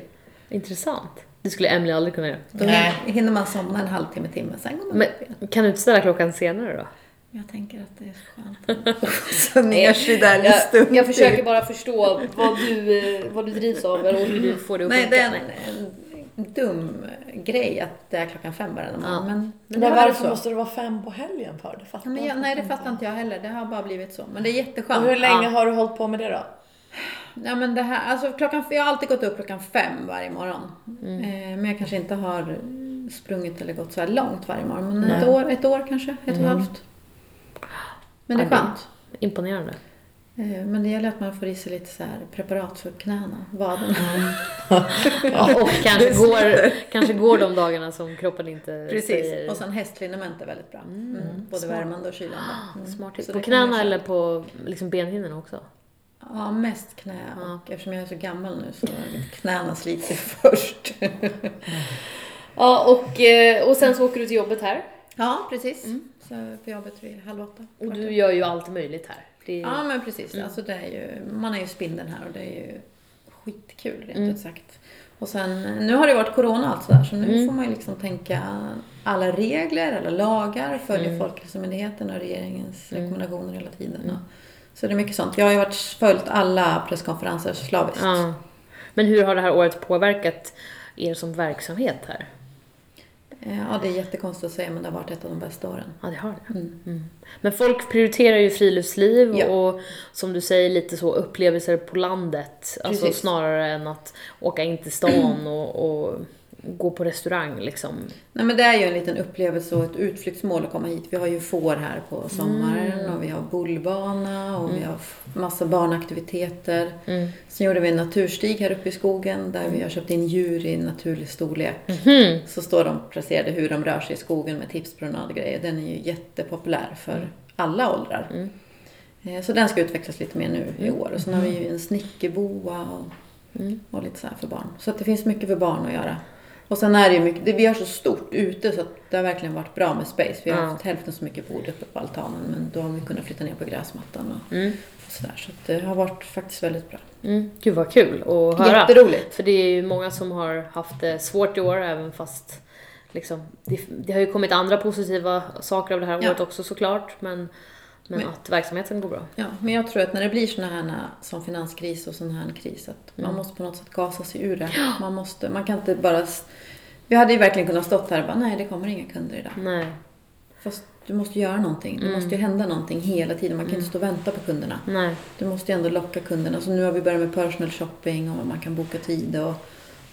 Speaker 1: Intressant. Det skulle Emily aldrig kunna göra.
Speaker 3: Då
Speaker 2: Nej.
Speaker 3: hinner man somna en halvtimme, timme. Sen går man
Speaker 1: Men
Speaker 3: upp igen.
Speaker 1: kan du inte ställa klockan senare då?
Speaker 3: Jag tänker att det är skönt. så nersydd där en
Speaker 1: Jag,
Speaker 3: stund
Speaker 1: jag försöker
Speaker 3: till.
Speaker 1: bara förstå vad du, eh, vad du drivs av och hur du får det att
Speaker 3: Nej,
Speaker 1: funka.
Speaker 3: Dum grej att det är klockan fem varje morgon.
Speaker 1: Ja.
Speaker 3: Men, men
Speaker 2: Men varför
Speaker 3: så.
Speaker 2: måste det vara fem på helgen för? Det fattar
Speaker 3: Ja, men jag, nej, det fattar inte jag heller. Det har bara blivit så. Men det är jätteskönt.
Speaker 2: Och hur länge
Speaker 3: Ja.
Speaker 2: har du hållit på med det då?
Speaker 3: Ja, men det här, alltså klockan, jag har alltid gått upp klockan fem varje morgon.
Speaker 1: Mm.
Speaker 3: Eh, men jag kanske inte har sprungit eller gått så här långt varje morgon. Men ett år, ett år kanske, ett och ett halvt. Men det är skönt.
Speaker 1: Imponerande.
Speaker 3: Eh, men det gäller att man får i sig lite så preparat för knäna, vaderna.
Speaker 1: Ja, och kanske går, kanske går de dagarna som kroppen inte
Speaker 3: Precis.
Speaker 1: säger.
Speaker 3: Och sen hästliniment är väldigt bra. Mm. Både
Speaker 1: Smart.
Speaker 3: värmande och kylande. Mm.
Speaker 1: Smart. På knäna eller på liksom benhinnorna också?
Speaker 3: Ja, mest knä.
Speaker 1: Ja.
Speaker 3: Och eftersom jag är så gammal nu så knäna sliter sig först.
Speaker 1: Ja, och, eh, och sen så åker du till jobbet här.
Speaker 3: Ja, precis. Så på jobbet vid halv åtta.
Speaker 1: Och du gör ju allt möjligt här. Det är,
Speaker 3: Ja, men precis. Alltså, det är ju, man är ju spindeln här och det är ju skitkul rent ut sagt. Och sen, nu har det varit corona och allt sådär, så nu får man ju liksom tänka alla regler, alla lagar, följa Folkhälsomyndigheten och regeringens rekommendationer hela tiden. Och, så det är mycket sånt. Jag har ju varit, följt alla presskonferenser slaviskt.
Speaker 1: Ja. Men hur har det här året påverkat er som verksamhet här?
Speaker 3: Eh, Ja, det är jättekonstigt att säga men det har varit ett av de bästa åren.
Speaker 1: Ja, det har det. Mm. Men folk prioriterar ju friluftsliv
Speaker 3: Ja.
Speaker 1: och som du säger lite så upplevelser på landet. Alltså
Speaker 3: Precis.
Speaker 1: snarare än att åka in till stan och, och gå på restaurang liksom.
Speaker 3: Nej men det är ju en liten upplevelse och ett utflyktsmål att komma hit. Vi har ju får här på sommaren
Speaker 1: Mm.
Speaker 3: och vi har bullbana och vi har massa barnaktiviteter.
Speaker 1: Mm.
Speaker 3: Sen gjorde vi en naturstig här uppe i skogen där vi har köpt in djur i naturlig storlek.
Speaker 1: Mhm.
Speaker 3: Så står de placerade hur de rör sig i skogen med tipspromenad och grejer. Den är ju jättepopulär för alla åldrar. Eh, Så den ska utvecklas lite mer nu i år. Och sen har vi ju en snickerboa och, och lite så här för barn. Så att det finns mycket för barn att göra. Och sen är det ju mycket, det, vi har så stort ute så det har verkligen varit bra med space. Vi har
Speaker 1: Ja.
Speaker 3: haft hälften så mycket bord uppe på altanen men då har vi kunnat flytta ner på gräsmattan och,
Speaker 1: Mm.
Speaker 3: och sådär. Så det har varit faktiskt väldigt bra.
Speaker 1: Mm. Gud vad kul att höra.
Speaker 3: Jätteroligt.
Speaker 1: För det är ju många som har haft det svårt i år även fast liksom, det, det har ju kommit andra positiva saker av det här
Speaker 3: Ja.
Speaker 1: året också såklart. Men, men,
Speaker 3: Men-
Speaker 1: att verksamheten går bra.
Speaker 3: Ja, men jag tror att när det blir såna här som finanskris och sån här kris att
Speaker 1: Mm.
Speaker 3: man måste på något sätt gasa sig ur det. Man, måste, man kan inte bara... Vi hade ju verkligen kunnat stått här och bara, nej det kommer inga kunder idag.
Speaker 1: Nej.
Speaker 3: Fast du måste göra någonting. Det
Speaker 1: Mm.
Speaker 3: måste ju hända någonting hela tiden. Man kan inte stå och vänta på kunderna.
Speaker 1: Nej.
Speaker 3: Du måste ju ändå locka kunderna. Så nu har vi börjat med personal shopping och man kan boka tid och,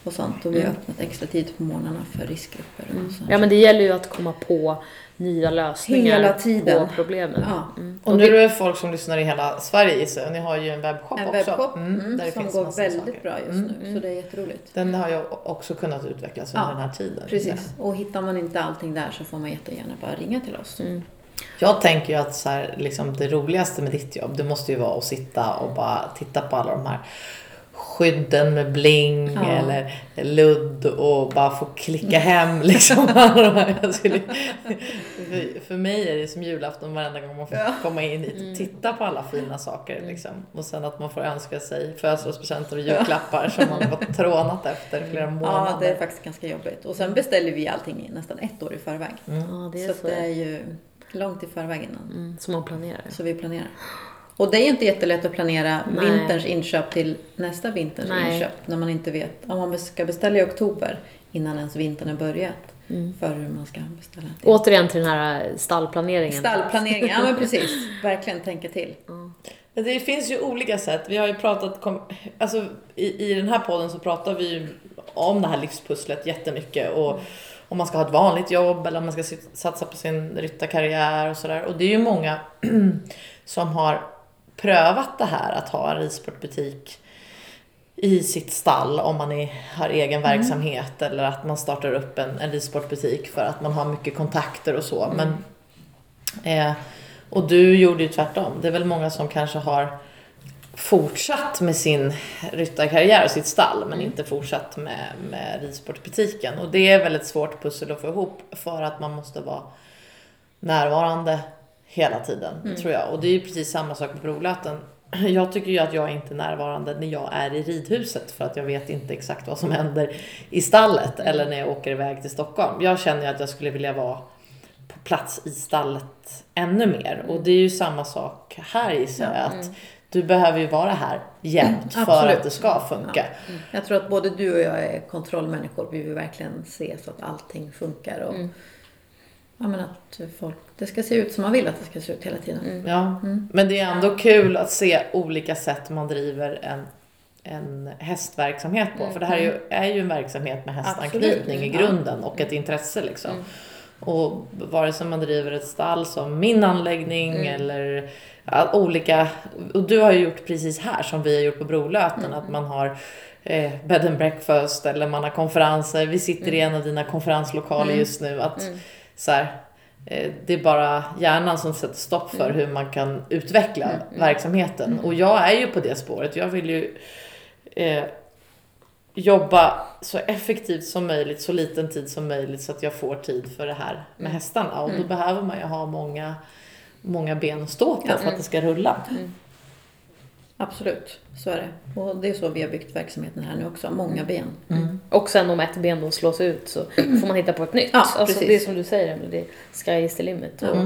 Speaker 3: och sånt. Och vi har öppnat extra tid på morgnarna för riskgrupper och sånt.
Speaker 1: Mm. Ja men det gäller ju att komma på nya lösningar
Speaker 3: Hela tiden.
Speaker 1: på problemen.
Speaker 3: Ja.
Speaker 1: Mm.
Speaker 2: Och nu är det folk som lyssnar i hela Sverige gissar jag. Ni har ju en webbshop
Speaker 3: En
Speaker 2: också.
Speaker 3: webbshop
Speaker 2: Mm,
Speaker 3: mm,
Speaker 2: där det
Speaker 3: som
Speaker 2: finns
Speaker 3: går väldigt
Speaker 2: saker.
Speaker 3: bra just
Speaker 2: Mm,
Speaker 3: nu. Så det är jätteroligt.
Speaker 2: Den har ju också kunnat utvecklas under
Speaker 3: Ja,
Speaker 2: den här tiden.
Speaker 3: Precis. Och hittar man inte allting där så får man jättegärna bara ringa till oss.
Speaker 1: Mm.
Speaker 2: Jag tänker ju att så här, liksom, det roligaste med ditt jobb, det måste ju vara att sitta och bara titta på alla de här skydden med bling
Speaker 3: Ja.
Speaker 2: eller ludd och bara få klicka hem liksom. skulle, för, för mig är det som julafton varenda gång man får
Speaker 3: Ja.
Speaker 2: komma in hit
Speaker 1: Mm.
Speaker 2: och titta på alla fina saker. Liksom. Och sen att man får önska sig födelsedagspresenter och julklappar som man har trånat efter flera månader.
Speaker 3: Ja, det är faktiskt ganska jobbigt. Och sen beställer vi allting nästan ett år i förväg.
Speaker 1: Ja, det är
Speaker 3: så
Speaker 1: så.
Speaker 3: det är ju långt i förväg innan.
Speaker 1: Mm, som man planerar.
Speaker 3: Så vi planerar. Och det är ju inte jättelätt att planera
Speaker 1: Nej.
Speaker 3: vinterns inköp till nästa vinters
Speaker 1: Nej.
Speaker 3: inköp. När man inte vet. Om man ska beställa i oktober innan ens vintern har börjat.
Speaker 1: Mm.
Speaker 3: För hur man ska beställa. Till.
Speaker 1: Återigen till den här stallplaneringen.
Speaker 3: Stallplanering, ja men precis. Verkligen tänka till.
Speaker 2: Men det finns ju olika sätt. Vi har ju pratat, kom, alltså i, i den här podden så pratar vi ju om det här livspusslet jättemycket. Och om man ska ha ett vanligt jobb eller om man ska satsa på sin ryttarkarriär och sådär. Och det är ju många som har prövat det här att ha en ridsportbutik i sitt stall om man är, har egen verksamhet eller att man startar upp en, en ridsportbutik för att man har mycket kontakter och så. Men, eh, och du gjorde ju tvärtom. Det är väl många som kanske har fortsatt med sin ryttarkarriär och sitt stall men inte fortsatt med, med ridsportbutiken. Och det är väl ett svårt pussel att få ihop för att man måste vara närvarande hela tiden, tror jag. Och det är ju precis samma sak med provlöten. Jag tycker ju att jag är inte är närvarande när jag är i ridhuset för att jag vet inte exakt vad som händer i stallet eller när jag åker iväg till Stockholm. Jag känner ju att jag skulle vilja vara på plats i stallet ännu mer. Och det är ju samma sak här gissar jag. Att du behöver ju vara här jämt för
Speaker 3: Absolut.
Speaker 2: att det ska funka.
Speaker 3: Jag tror att både du och jag är kontrollmänniskor. Vi vill verkligen se så att allting funkar. Och, ja, men att folk, det ska se ut som man vill att det ska se ut hela tiden.
Speaker 2: Ja. Men det är ändå kul att se olika sätt man driver en, en hästverksamhet på. För det här är ju, är ju en verksamhet med hästanknytning i grunden och ett intresse liksom. Och vare sig man driver ett stall som min anläggning eller ja, olika, och du har ju gjort precis här som vi har gjort på Brolöten, att man har eh, bed and breakfast eller man har konferenser. Vi sitter i en av dina konferenslokaler just nu. Att så här, det är bara hjärnan som sätter stopp för hur man kan utveckla verksamheten. Och jag är ju på det spåret. Jag vill ju eh, jobba så effektivt som möjligt, så liten tid som möjligt så att jag får tid för det här med hästarna. Och då behöver man ju ha många, många ben att stå på för att det ska rulla.
Speaker 3: Absolut, så är det. Och det är så vi har byggt verksamheten här nu också. Många ben.
Speaker 1: Och sen om ett ben då slås ut så får man hitta på ett nytt.
Speaker 3: Ja,
Speaker 1: alltså
Speaker 3: precis.
Speaker 1: det är som du säger, det är sky is the limit. Och,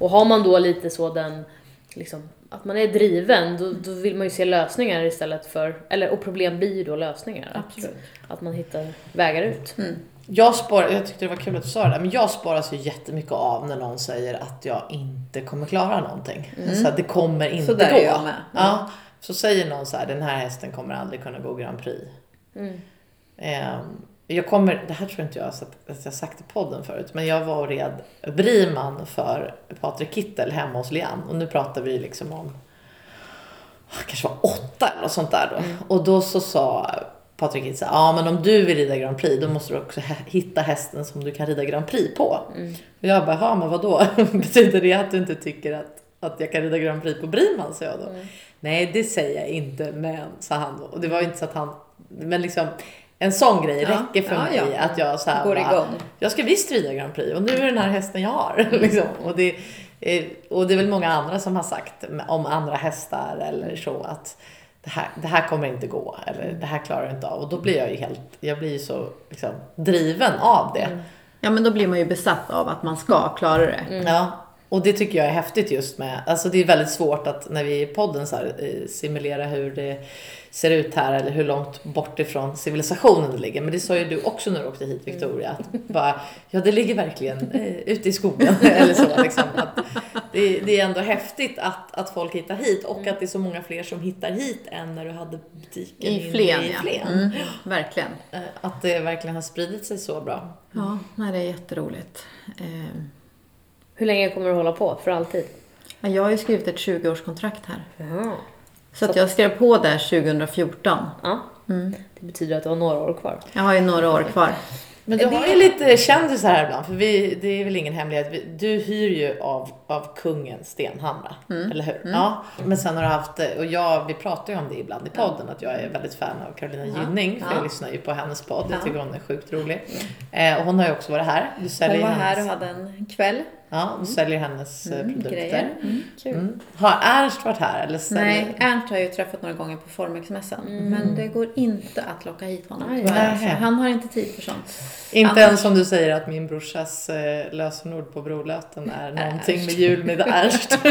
Speaker 1: och har man då lite så den, liksom, att man är driven, då, då vill man ju se lösningar istället för, eller, och problem blir ju då lösningar. Att,
Speaker 3: Absolut.
Speaker 1: att man hittar vägar ut.
Speaker 2: Jag, spår, jag tyckte det var kul att du sa det där, men jag spåras ju jättemycket av när någon säger att jag inte kommer klara någonting. Så att det kommer inte
Speaker 3: Så där
Speaker 2: gå.
Speaker 3: är jag med.
Speaker 2: Ja, så säger någon så här, den här hästen kommer aldrig kunna gå Grand Prix. Ehm, jag kommer, det här tror inte jag att jag sagt i podden förut, men jag var och red Briman för Patrik Kittel hemma hos Lian. Och nu pratar vi liksom om, kanske var åtta eller något sånt där då. Och då så sa Patrik Kittel ja men om du vill rida Grand Prix då måste du också hitta hästen som du kan rida Grand Prix på. Och jag bara, ja men vadå? Betyder det att du inte tycker att, att jag kan rida Grand Prix på Briman? sa jag då. Nej det säger jag inte men, sa han då. Och det var inte så att han, men liksom en sån grej
Speaker 3: Ja,
Speaker 2: räcker för
Speaker 3: ja,
Speaker 2: mig
Speaker 3: ja.
Speaker 2: att jag så här
Speaker 3: Går
Speaker 2: bara,
Speaker 3: igång.
Speaker 2: jag ska visst rida Grand Prix och nu är det den här hästen jag har. liksom. och, det, eh, och det är väl många andra som har sagt om andra hästar eller så att det här, det här kommer inte gå eller det här klarar jag inte av. Och då blir jag ju helt, jag blir ju så liksom, driven av det.
Speaker 3: Ja, men då blir man ju besatt av att man ska klara det.
Speaker 2: Ja, och det tycker jag är häftigt just med, alltså det är väldigt svårt att när vi i podden så här, eh, simulera hur det ser ut här eller hur långt bort ifrån civilisationen det ligger. Men det sa ju du också när du åkte hit Victoria, att bara, ja det ligger verkligen eh, ute i skogen eller så liksom. Att det, det är ändå häftigt att, att folk hittar hit och att det är så många fler som hittar hit än när du hade butiken
Speaker 3: I Flen,
Speaker 2: i
Speaker 3: ja.
Speaker 2: Flen.
Speaker 3: Mm, verkligen.
Speaker 2: Eh, Att det verkligen har spridit sig så bra.
Speaker 3: Ja, nej, det är jätteroligt. Eh,
Speaker 1: Hur länge kommer du hålla på? För alltid?
Speaker 3: ja, jag har ju skrivit ett 20-årskontrakt här.
Speaker 1: Jaha.
Speaker 3: Så att jag skrev på där 2014.
Speaker 1: Ja. Det betyder att du har några år kvar.
Speaker 3: Jag har ju några år kvar.
Speaker 2: Men du har ju lite kändisar här ibland, för vi, det är väl ingen hemlighet. Vi- Du hyr ju av, av kungen Stenhamra, eller hur? Ja. Men sen har du haft, och jag, vi pratar ju om det ibland i podden, att jag är väldigt fan av Carolina Gynning, för
Speaker 3: Ja.
Speaker 2: jag lyssnar ju på hennes podd. Jag tycker hon är sjukt rolig. Eh, och hon har ju också varit här. Du säljer
Speaker 3: Hon var
Speaker 2: hennes,
Speaker 3: här och hade en kväll.
Speaker 2: Ja, du säljer hennes eh, produkter.
Speaker 3: Grejer. Mm.
Speaker 2: Mm. Har Ernst varit här? Eller säljer...
Speaker 3: Nej, Ernst har jag ju träffat några gånger på Formexmässan. Men det går inte att locka hit honom.
Speaker 1: Aj,
Speaker 3: tyvärr.
Speaker 2: nej.
Speaker 3: Så Han har inte tid för sånt.
Speaker 2: Inte
Speaker 3: Annars-
Speaker 2: ens som du säger att min brorsas eh, lösenord på Brolöten är någonting med jul med Ernst.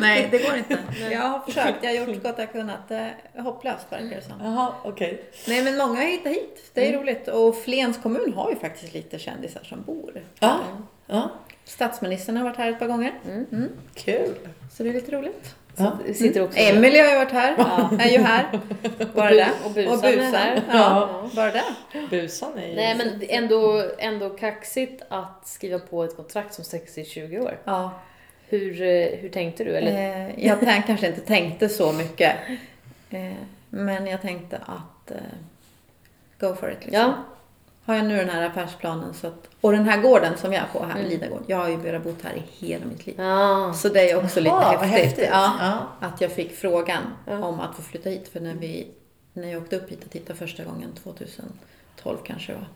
Speaker 3: Nej, det går inte. Jag har försökt. Jag har gjort så gott jag kunnat. Hopplöst verkar det som.
Speaker 2: Jaha, okej.
Speaker 3: Nej, men många har hittat hit. Det är roligt. Och Flens kommun har ju faktiskt lite kändisar som bor.
Speaker 2: Ja, ja,
Speaker 3: Statsministern har varit här ett par gånger.
Speaker 2: kul.
Speaker 3: Så det är lite roligt.
Speaker 2: Ja.
Speaker 1: Sitter också
Speaker 3: Emelie har ju varit här. Är ju här. Bara det.
Speaker 1: och Busan är här.
Speaker 3: Ja, bara det.
Speaker 2: Busan är ju...
Speaker 1: Nej men ändå, ändå kaxigt att skriva på ett kontrakt som sträcker sig i 20 år.
Speaker 3: Ja.
Speaker 1: Hur, eh, hur tänkte du? Eller?
Speaker 3: Eh, jag tänk, kanske inte tänkte så mycket. Eh, men jag tänkte att eh, go for it. Liksom.
Speaker 1: Ja.
Speaker 3: Har jag nu den här affärsplanen så att, och den här gården som jag är på här, Lidagård. Jag har ju börjat bo här i hela mitt liv.
Speaker 1: Ja.
Speaker 3: Så det är också lite
Speaker 2: vad
Speaker 3: häftigt.
Speaker 2: häftigt.
Speaker 3: Ja,
Speaker 2: Ja.
Speaker 3: Att jag fick frågan om att få flytta hit. För när, vi, när jag åkte upp hit och tittade första gången, 2012 kanske det var.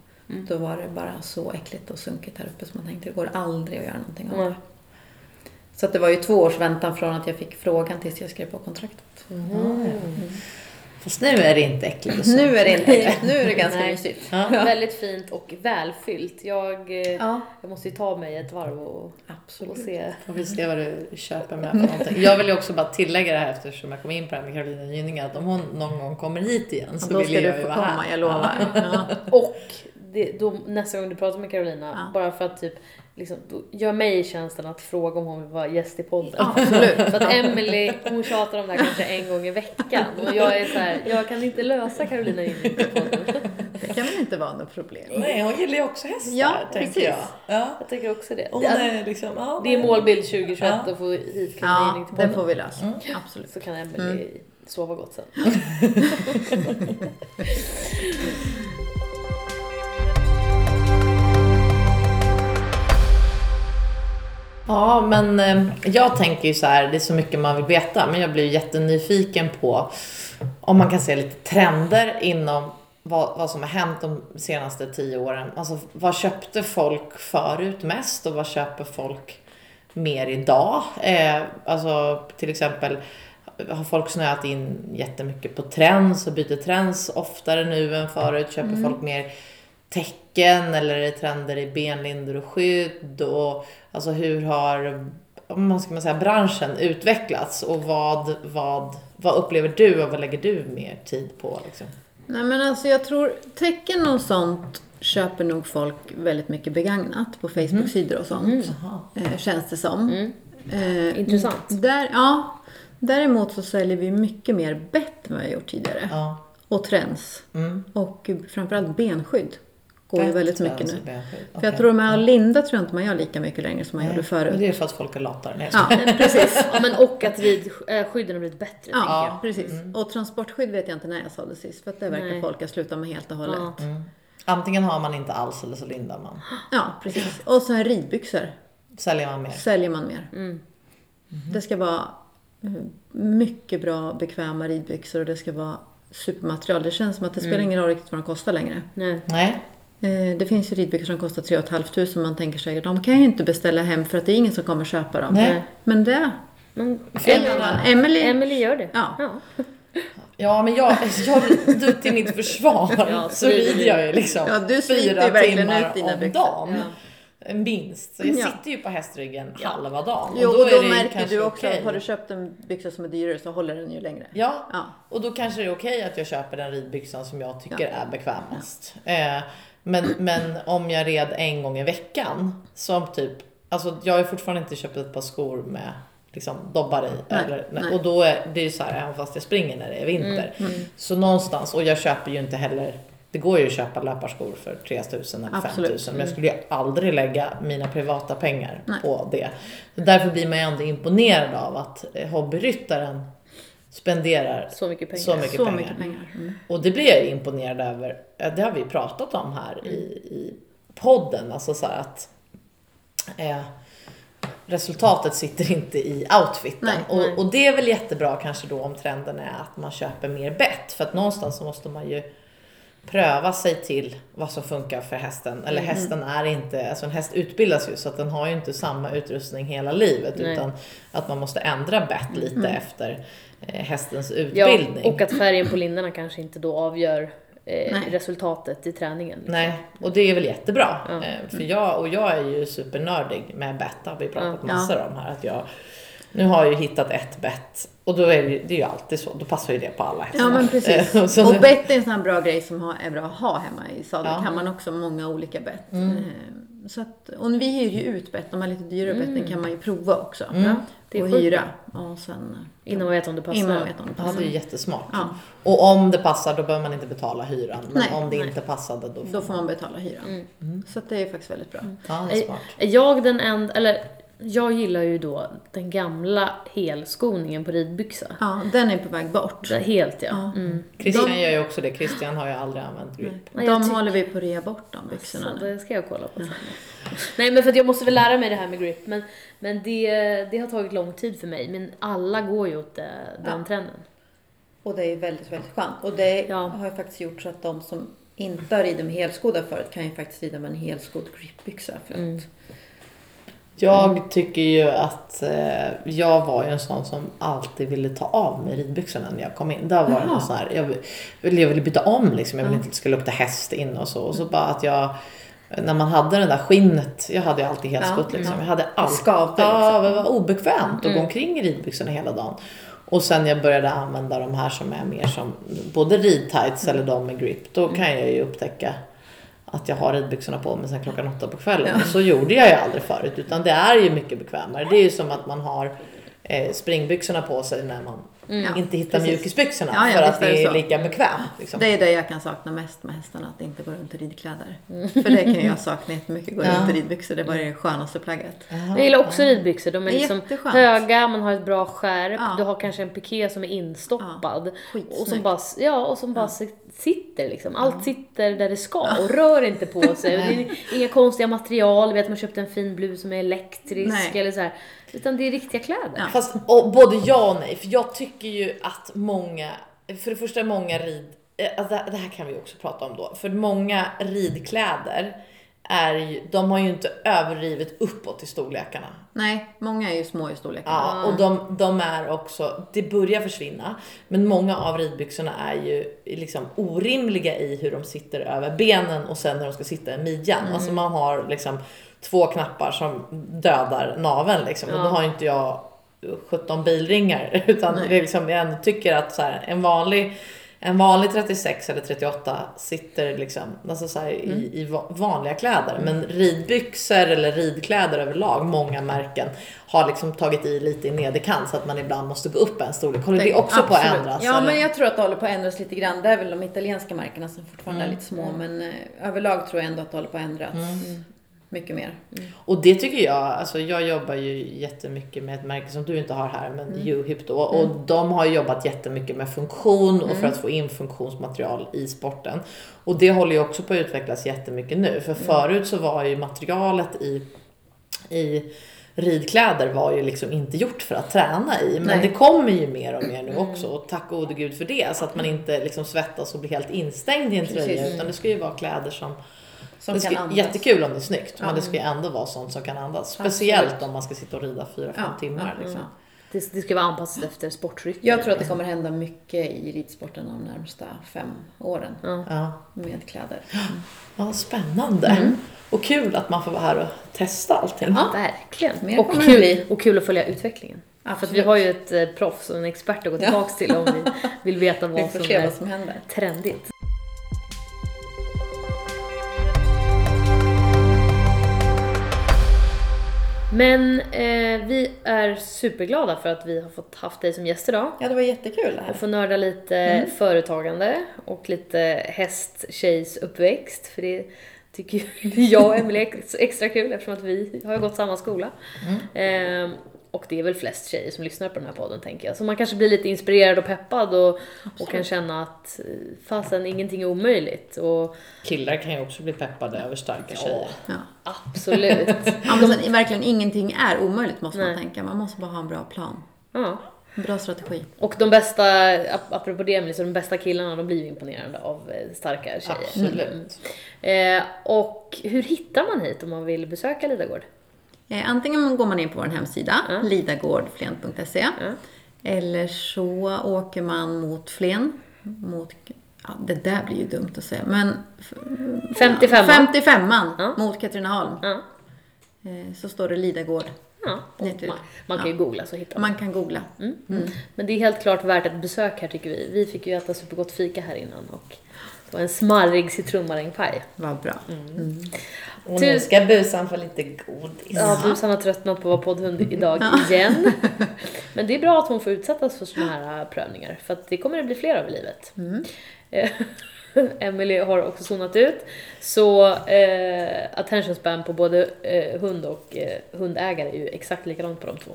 Speaker 3: Då var det bara så äckligt och sunkigt här uppe så man tänkte det går aldrig att göra någonting av det. Så att det var ju två års väntan från att jag fick frågan tills jag skrev på kontraktet.
Speaker 2: Fast nu är det inte äckligt och.
Speaker 3: Nu är det inte Nu är det ganska
Speaker 1: Nej.
Speaker 3: mysigt.
Speaker 2: Ja.
Speaker 1: Väldigt fint och välfyllt. Jag, eh,
Speaker 3: Ja.
Speaker 1: jag måste ju ta mig ett varv och, och
Speaker 2: Absolut.
Speaker 1: se.
Speaker 2: Får vi se vad du köper med för någonting. Jag vill ju också bara tillägga det här eftersom jag kom in på det här med Carolina Gynning att om hon någon gång kommer hit igen så
Speaker 3: Då
Speaker 2: vill
Speaker 3: ska
Speaker 2: jag
Speaker 3: du
Speaker 2: ju
Speaker 3: få
Speaker 2: vara
Speaker 3: komma,
Speaker 2: här.
Speaker 3: jag lovar. Ja.
Speaker 1: Och det, då, nästa gång du pratar med Carolina,
Speaker 3: Ja.
Speaker 1: bara för att typ liksom, gör mig tjänsten att fråga om hon vill vara gäst i podden.
Speaker 3: Absolut.
Speaker 1: För att Emily, hon tjatar om det här kanske en gång i veckan. Och jag är så här, jag kan inte lösa Carolina Gynning på podden.
Speaker 3: Det kan väl inte vara något problem?
Speaker 2: Nej, hon gillar ju också hästar
Speaker 3: Ja,
Speaker 2: tänker
Speaker 3: precis.
Speaker 2: jag. Ja.
Speaker 1: Jag tycker också det.
Speaker 2: Hon
Speaker 1: Det,
Speaker 2: är liksom, ja,
Speaker 1: det är målbild 2021
Speaker 2: Ja.
Speaker 1: att få hit Carolina
Speaker 3: Ja,
Speaker 1: till
Speaker 3: det
Speaker 1: podden.
Speaker 3: får vi lösa. Absolut.
Speaker 1: Så kan Emily sova gott sen.
Speaker 2: Ja, men eh, jag tänker ju så här, det är så mycket man vill veta, men jag blir jättenyfiken på om man kan se lite trender inom vad, vad som har hänt de senaste tio åren. Alltså, vad köpte folk förut mest och vad köper folk mer idag? Eh, alltså, till exempel, har folk snöat in jättemycket på trends och byter trends oftare nu än förut? Köper folk mer tecken eller är det trender i benlindor och skydd? Och, alltså hur har vad ska man säga, branschen utvecklats och vad, vad, vad upplever du och vad lägger du mer tid på? Liksom?
Speaker 3: Nej men alltså jag tror tecken och sånt köper nog folk väldigt mycket begagnat på Facebook-sidor och sånt. Eh, känns det som. Eh,
Speaker 1: Intressant.
Speaker 3: Där, ja. Däremot så säljer vi mycket mer bett än vad vi har gjort tidigare.
Speaker 2: Ja.
Speaker 3: Och trends.
Speaker 2: Mm.
Speaker 3: Och framförallt benskydd. Går ju väldigt mycket nu.
Speaker 2: Bättre,
Speaker 3: För jag tror med Linda tror jag inte man gör lika mycket längre som man gjorde
Speaker 2: Men
Speaker 3: förut.
Speaker 2: det är för att folk är latare. Nej,
Speaker 3: Ja,
Speaker 1: Precis. Ja, men och att vid, äh, skydden har blivit bättre. jag.
Speaker 3: ja precis. Och transportskydd vet jag inte när jag sa det sist. För att det verkar
Speaker 1: Nej.
Speaker 3: folk ha slutat med helt och hållet.
Speaker 1: Ja.
Speaker 3: Ja,
Speaker 2: Antingen har man inte alls eller så lindar man.
Speaker 3: precis. Och sen ridbyxor
Speaker 2: Säljer man mer.
Speaker 3: säljer man mer.
Speaker 1: Mm.
Speaker 3: Det ska vara eh, mycket bra bekväma ridbyxor och det ska vara supermaterial. Det känns som att det spelar ingen roll riktigt vad de kostar längre.
Speaker 1: Nej.
Speaker 2: Nej.
Speaker 3: Eh, Det finns ju ridbyxor som kostar 3 500 man tänker sig de kan ju inte beställa hem för att det är ingen som kommer köpa dem.
Speaker 2: Nej.
Speaker 3: Men det,
Speaker 1: Men,
Speaker 3: Emily,
Speaker 1: Emily gör det.
Speaker 3: Ja.
Speaker 1: ja.
Speaker 2: Ja, men jag, jag du, till mitt försvar
Speaker 1: Ja,
Speaker 2: så
Speaker 1: rider
Speaker 2: jag ju liksom
Speaker 3: Ja, du
Speaker 2: fyra timmar
Speaker 3: ut dina
Speaker 2: om
Speaker 3: byxor.
Speaker 2: dagen. Minst. Så jag
Speaker 3: Ja.
Speaker 2: sitter ju på hästryggen halva dagen.
Speaker 3: Jo, och då
Speaker 2: det ju
Speaker 3: märker du också,
Speaker 2: okej.
Speaker 3: har du köpt en byxa som är dyrare så håller den ju längre.
Speaker 2: Ja,
Speaker 3: Ja.
Speaker 2: och då kanske det är okej att jag köper den ridbyxan som jag tycker är bekvämast. Eh, men, men om jag red en gång i veckan, som typ, alltså jag har fortfarande inte köpt ett par skor med liksom dobbar i.
Speaker 3: Nej,
Speaker 2: eller,
Speaker 3: nej.
Speaker 2: Och då är det ju så här, även fast jag springer när det är vinter. Så någonstans, och jag köper ju inte heller det går ju att köpa löparskor för 3000 eller
Speaker 3: Absolut.
Speaker 2: 5000 men jag skulle ju aldrig lägga mina privata pengar
Speaker 3: Nej.
Speaker 2: på det. Så därför blir man ju ändå imponerad av att eh, hobbyryttaren spenderar
Speaker 1: Så mycket pengar.
Speaker 2: så mycket
Speaker 3: Så
Speaker 2: pengar.
Speaker 3: mycket pengar. Mm.
Speaker 2: Och det blir jag ju imponerad över. Det har vi pratat om här i, i podden. Alltså så här att eh, resultatet sitter inte i outfiten.
Speaker 3: Nej,
Speaker 2: och,
Speaker 1: nej.
Speaker 2: och det är väl jättebra kanske då om trenden är att man köper mer bett. För att någonstans så måste man ju pröva sig till vad som funkar för hästen. Eller
Speaker 1: Mm.
Speaker 2: hästen är inte, alltså en häst utbildas ju så att den har ju inte samma utrustning hela livet.
Speaker 1: Nej.
Speaker 2: Utan att man måste ändra bett lite
Speaker 3: Mm.
Speaker 2: efter eh, hästens
Speaker 1: Ja,
Speaker 2: utbildning.
Speaker 1: och att färgen på lindarna kanske inte då avgör eh, resultatet i träningen. liksom.
Speaker 2: Nej, och det är väl jättebra.
Speaker 1: Ja.
Speaker 2: Eh, För jag, och jag är ju supernördig med bett, har vi pratat
Speaker 3: Ja.
Speaker 2: massor om här. Att jag, nu har jag ju hittat ett bett och då är det, ju- det är ju alltid så, då passar ju det på alla hästar.
Speaker 3: Ja men precis.
Speaker 2: Och
Speaker 3: bett är en sån här bra grej som är bra att ha hemma i sadeln.
Speaker 2: Ja. Mm.
Speaker 3: kan man också många olika bett. Eh, Så att, och vi hyr ju ut bett, de här lite dyrare betten kan man ju prova också.
Speaker 2: Mm.
Speaker 1: Det är
Speaker 3: och hyra. Och sen,
Speaker 1: Innan man vet om det passar.
Speaker 3: innan man vet om det
Speaker 2: Ja,
Speaker 3: passar.
Speaker 2: det är jättesmart.
Speaker 3: Ja.
Speaker 2: Och om det passar då behöver man inte betala hyran. Men
Speaker 3: Nej,
Speaker 2: om det
Speaker 3: nej.
Speaker 2: inte passade då får
Speaker 3: Då får man betala hyran.
Speaker 2: Mm.
Speaker 3: Så att det är faktiskt väldigt bra.
Speaker 2: Ja, det är
Speaker 1: är jag den enda, eller jag gillar ju då den gamla helskoningen på ridbyxa.
Speaker 3: Ja, den är på väg bort.
Speaker 1: Det- Helt ja.
Speaker 3: Ja.
Speaker 1: Mm.
Speaker 2: Christian
Speaker 3: De-
Speaker 2: gör ju också det. Christian har ju aldrig använt grip.
Speaker 1: Nej,
Speaker 3: De håller vi på att rea bort de byxorna
Speaker 1: Så
Speaker 3: nu.
Speaker 1: det ska jag kolla på sen. Nej men för att jag måste väl lära mig det här med grip. Men, men det, det har tagit lång tid för mig. Men alla går ju åt eh, den
Speaker 3: Ja.
Speaker 1: trenden.
Speaker 3: Och det är väldigt, väldigt skönt. Och det
Speaker 1: Ja.
Speaker 3: har ju faktiskt gjort så att de som inte har ridit med helskodar förut kan ju faktiskt rida med en helskodd gripbyxa. För att
Speaker 1: Mm.
Speaker 2: Jag tycker ju att eh, jag var ju en sån som alltid ville ta av mig ridbyxorna när jag kom in. Där var det
Speaker 3: Jaha.
Speaker 2: någon sån här, jag, ville- jag ville byta om liksom. Jag ville inte att det skulle lukta häst in och så. Och så bara att jag, när man hade det där skinnet, jag hade ju alltid helskott
Speaker 3: Ja,
Speaker 2: liksom.
Speaker 3: ja.
Speaker 2: Jag hade alltid,
Speaker 3: skavde,
Speaker 2: ja, det var obekvämt att gå omkring i ridbyxorna hela dagen. Och sen jag började använda de här som är mer som både ridtights eller de med grip, då kan jag ju upptäcka att jag har ridbyxorna på mig sen klockan åtta på kvällen.
Speaker 3: Ja.
Speaker 2: Och så gjorde jag ju aldrig förut. Utan det är ju mycket bekvämare. Det är ju som att man har eh, springbyxorna på sig när man
Speaker 3: Ja,
Speaker 2: inte hittar
Speaker 3: precis.
Speaker 2: mjukisbyxorna.
Speaker 3: Ja, ja,
Speaker 2: för att
Speaker 3: är
Speaker 2: det är
Speaker 3: så.
Speaker 2: lika bekvämt. Liksom.
Speaker 3: Det är det jag kan sakna mest med hästarna, att inte gå runt i ridkläder. För det kan jag sakna jättemycket, gå
Speaker 2: Ja.
Speaker 3: runt i ridbyxor. Det var det skönaste plagget.
Speaker 1: Jag gillar också ridbyxor. De är
Speaker 3: Det är
Speaker 1: liksom
Speaker 3: jätteskönt.
Speaker 1: höga, man har ett bra skärp,
Speaker 3: Ja.
Speaker 1: du har kanske en piké som är instoppad. Och som bara, ja, och som bara sitter liksom. Allt sitter där det ska och rör inte på sig. Och det är inga konstiga material, vet man köpte en fin blus som är elektrisk
Speaker 3: Nej.
Speaker 1: eller så här. Utan det är riktiga kläder.
Speaker 3: Ja.
Speaker 2: Fast och, både ja och nej. För jag tycker ju att många, för det första är många rid, eh, alltså det det här kan vi också prata om då. För många ridkläder är ju, de har ju inte överdrivet uppåt i storlekarna.
Speaker 3: Nej, många är ju små i storleken.
Speaker 2: Ja, och de, de är också, det börjar försvinna, men många av ridbyxorna är ju liksom orimliga i hur de sitter över benen och sen när de ska sitta i midjan. Alltså man har liksom två knappar som dödar naveln liksom. Och då
Speaker 1: Ja.
Speaker 2: har inte jag 17 bilringar utan det är liksom, jag tycker att så här, en vanlig en vanlig 36 eller 38 sitter liksom, alltså så i, i va- vanliga kläder. Men ridbyxor eller ridkläder överlag, många märken, har liksom tagit i lite i nederkant så att man ibland måste gå upp en storlek. Håller det också på att
Speaker 3: Absolut.
Speaker 2: ändras?
Speaker 3: Ja,
Speaker 2: eller?
Speaker 3: men jag tror att det håller på att ändras lite grann. Det är väl de italienska märkena som fortfarande är lite små. Men eh, överlag tror jag ändå att det håller på att ändras. Mycket mer.
Speaker 2: Och det tycker jag, alltså jag jobbar ju jättemycket med ett märke som du inte har här, men
Speaker 3: Mm.
Speaker 2: Uhip då. Och de har ju jobbat jättemycket med funktion och för att få in funktionsmaterial i sporten. Och det håller ju också på att utvecklas jättemycket nu. För förut så var ju materialet i, i ridkläder var ju liksom inte gjort för att träna i. Men
Speaker 3: Nej.
Speaker 2: det kommer ju mer och mer nu också. Och tack gode gud för det. Så att man inte liksom svettas och blir helt instängd i en
Speaker 3: Precis.
Speaker 2: tröja. Utan det ska ju vara kläder som
Speaker 3: Som
Speaker 2: det
Speaker 3: kan andas.
Speaker 2: jättekul om det är snyggt, men
Speaker 3: Ja.
Speaker 2: det ska ju ändå vara sånt som kan andas. Speciellt om man ska sitta och rida 4-5
Speaker 3: Ja,
Speaker 2: timmar.
Speaker 3: ja,
Speaker 2: Liksom.
Speaker 3: ja.
Speaker 1: Det, det ska vara anpassat efter sportrytmen.
Speaker 3: Jag tror att det kommer hända mycket i ridsporten de närmsta fem åren.
Speaker 2: Ja.
Speaker 3: Med kläder.
Speaker 2: ja, spännande. Och kul att man får vara här och testa allting.
Speaker 1: Ja, verkligen.
Speaker 3: Mer
Speaker 1: Och kul,
Speaker 3: bli.
Speaker 1: och kul att följa utvecklingen. För att vi
Speaker 3: Absolut.
Speaker 1: har ju ett eh, proffs och en expert att gå tillbaka till om vi vill veta
Speaker 3: Vi
Speaker 1: vad
Speaker 3: får
Speaker 1: som är
Speaker 3: vad som händer.
Speaker 1: trendigt. Men eh, vi är superglada för att vi har fått haft dig som gäst idag.
Speaker 3: Ja, det var jättekul det här.
Speaker 1: Och få nörda lite
Speaker 3: Mm.
Speaker 1: företagande och lite hästtjejs uppväxt. För det tycker jag och Emelie är extra kul eftersom att vi har gått samma skola.
Speaker 3: Mm.
Speaker 1: Ehm, och det är väl flest tjejer som lyssnar på den här podden tänker jag. Så man kanske blir lite inspirerad och peppad och, och kan känna att eh, fasen ingenting är omöjligt. Och
Speaker 2: Killar kan ju också bli peppade över starka tjejer.
Speaker 3: Ja.
Speaker 1: absolut.
Speaker 3: Ja, men sen, verkligen ingenting är omöjligt måste man
Speaker 1: Nej.
Speaker 3: tänka. Man måste bara ha en bra plan.
Speaker 1: ja.
Speaker 3: En bra strategi.
Speaker 1: Och de bästa, ap- apropå det Emelie, så de bästa killarna de blir ju imponerade av eh, starka tjejer.
Speaker 2: Absolut.
Speaker 1: Eh, och hur hittar man hit om man vill besöka Lidagård?
Speaker 3: Eh, antingen går man in på vår hemsida,
Speaker 1: Ja.
Speaker 3: lidagårdflen.se.
Speaker 1: Ja.
Speaker 3: Eller så åker man mot Flen. Mot, ja, det där blir ju dumt att säga, men...
Speaker 1: 55
Speaker 3: 55
Speaker 1: Ja.
Speaker 3: mot Katrineholm.
Speaker 1: Ja.
Speaker 3: Eh, så står det Lidagård.
Speaker 1: ja. Man, man kan ju googla så hittar man.
Speaker 3: Man kan googla.
Speaker 1: Mm. Men det är helt klart värt ett besök här tycker vi. Vi fick ju äta supergott fika här innan och det var en smarrig citronmarängpaj.
Speaker 3: Vad bra.
Speaker 2: Och nu ska busan få lite godis.
Speaker 1: Ja, Busan har tröttnat på att vara poddhund idag igen. Men det är bra att hon får utsättas för sådana här äh, prövningar, för att det kommer det bli fler av i livet. Eh, Emily har också zonat ut, så eh, attention span på både eh, hund och eh, hundägare är ju exakt likadant på de två.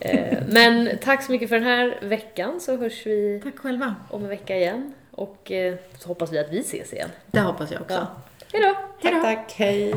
Speaker 1: eh, men tack så mycket för den här veckan, så hörs vi
Speaker 3: Tack själva.
Speaker 1: om en vecka igen. Och eh, så hoppas vi att vi ses igen.
Speaker 3: Det hoppas jag också.
Speaker 1: Ja. Hej då!
Speaker 2: Tack, tack. Hej.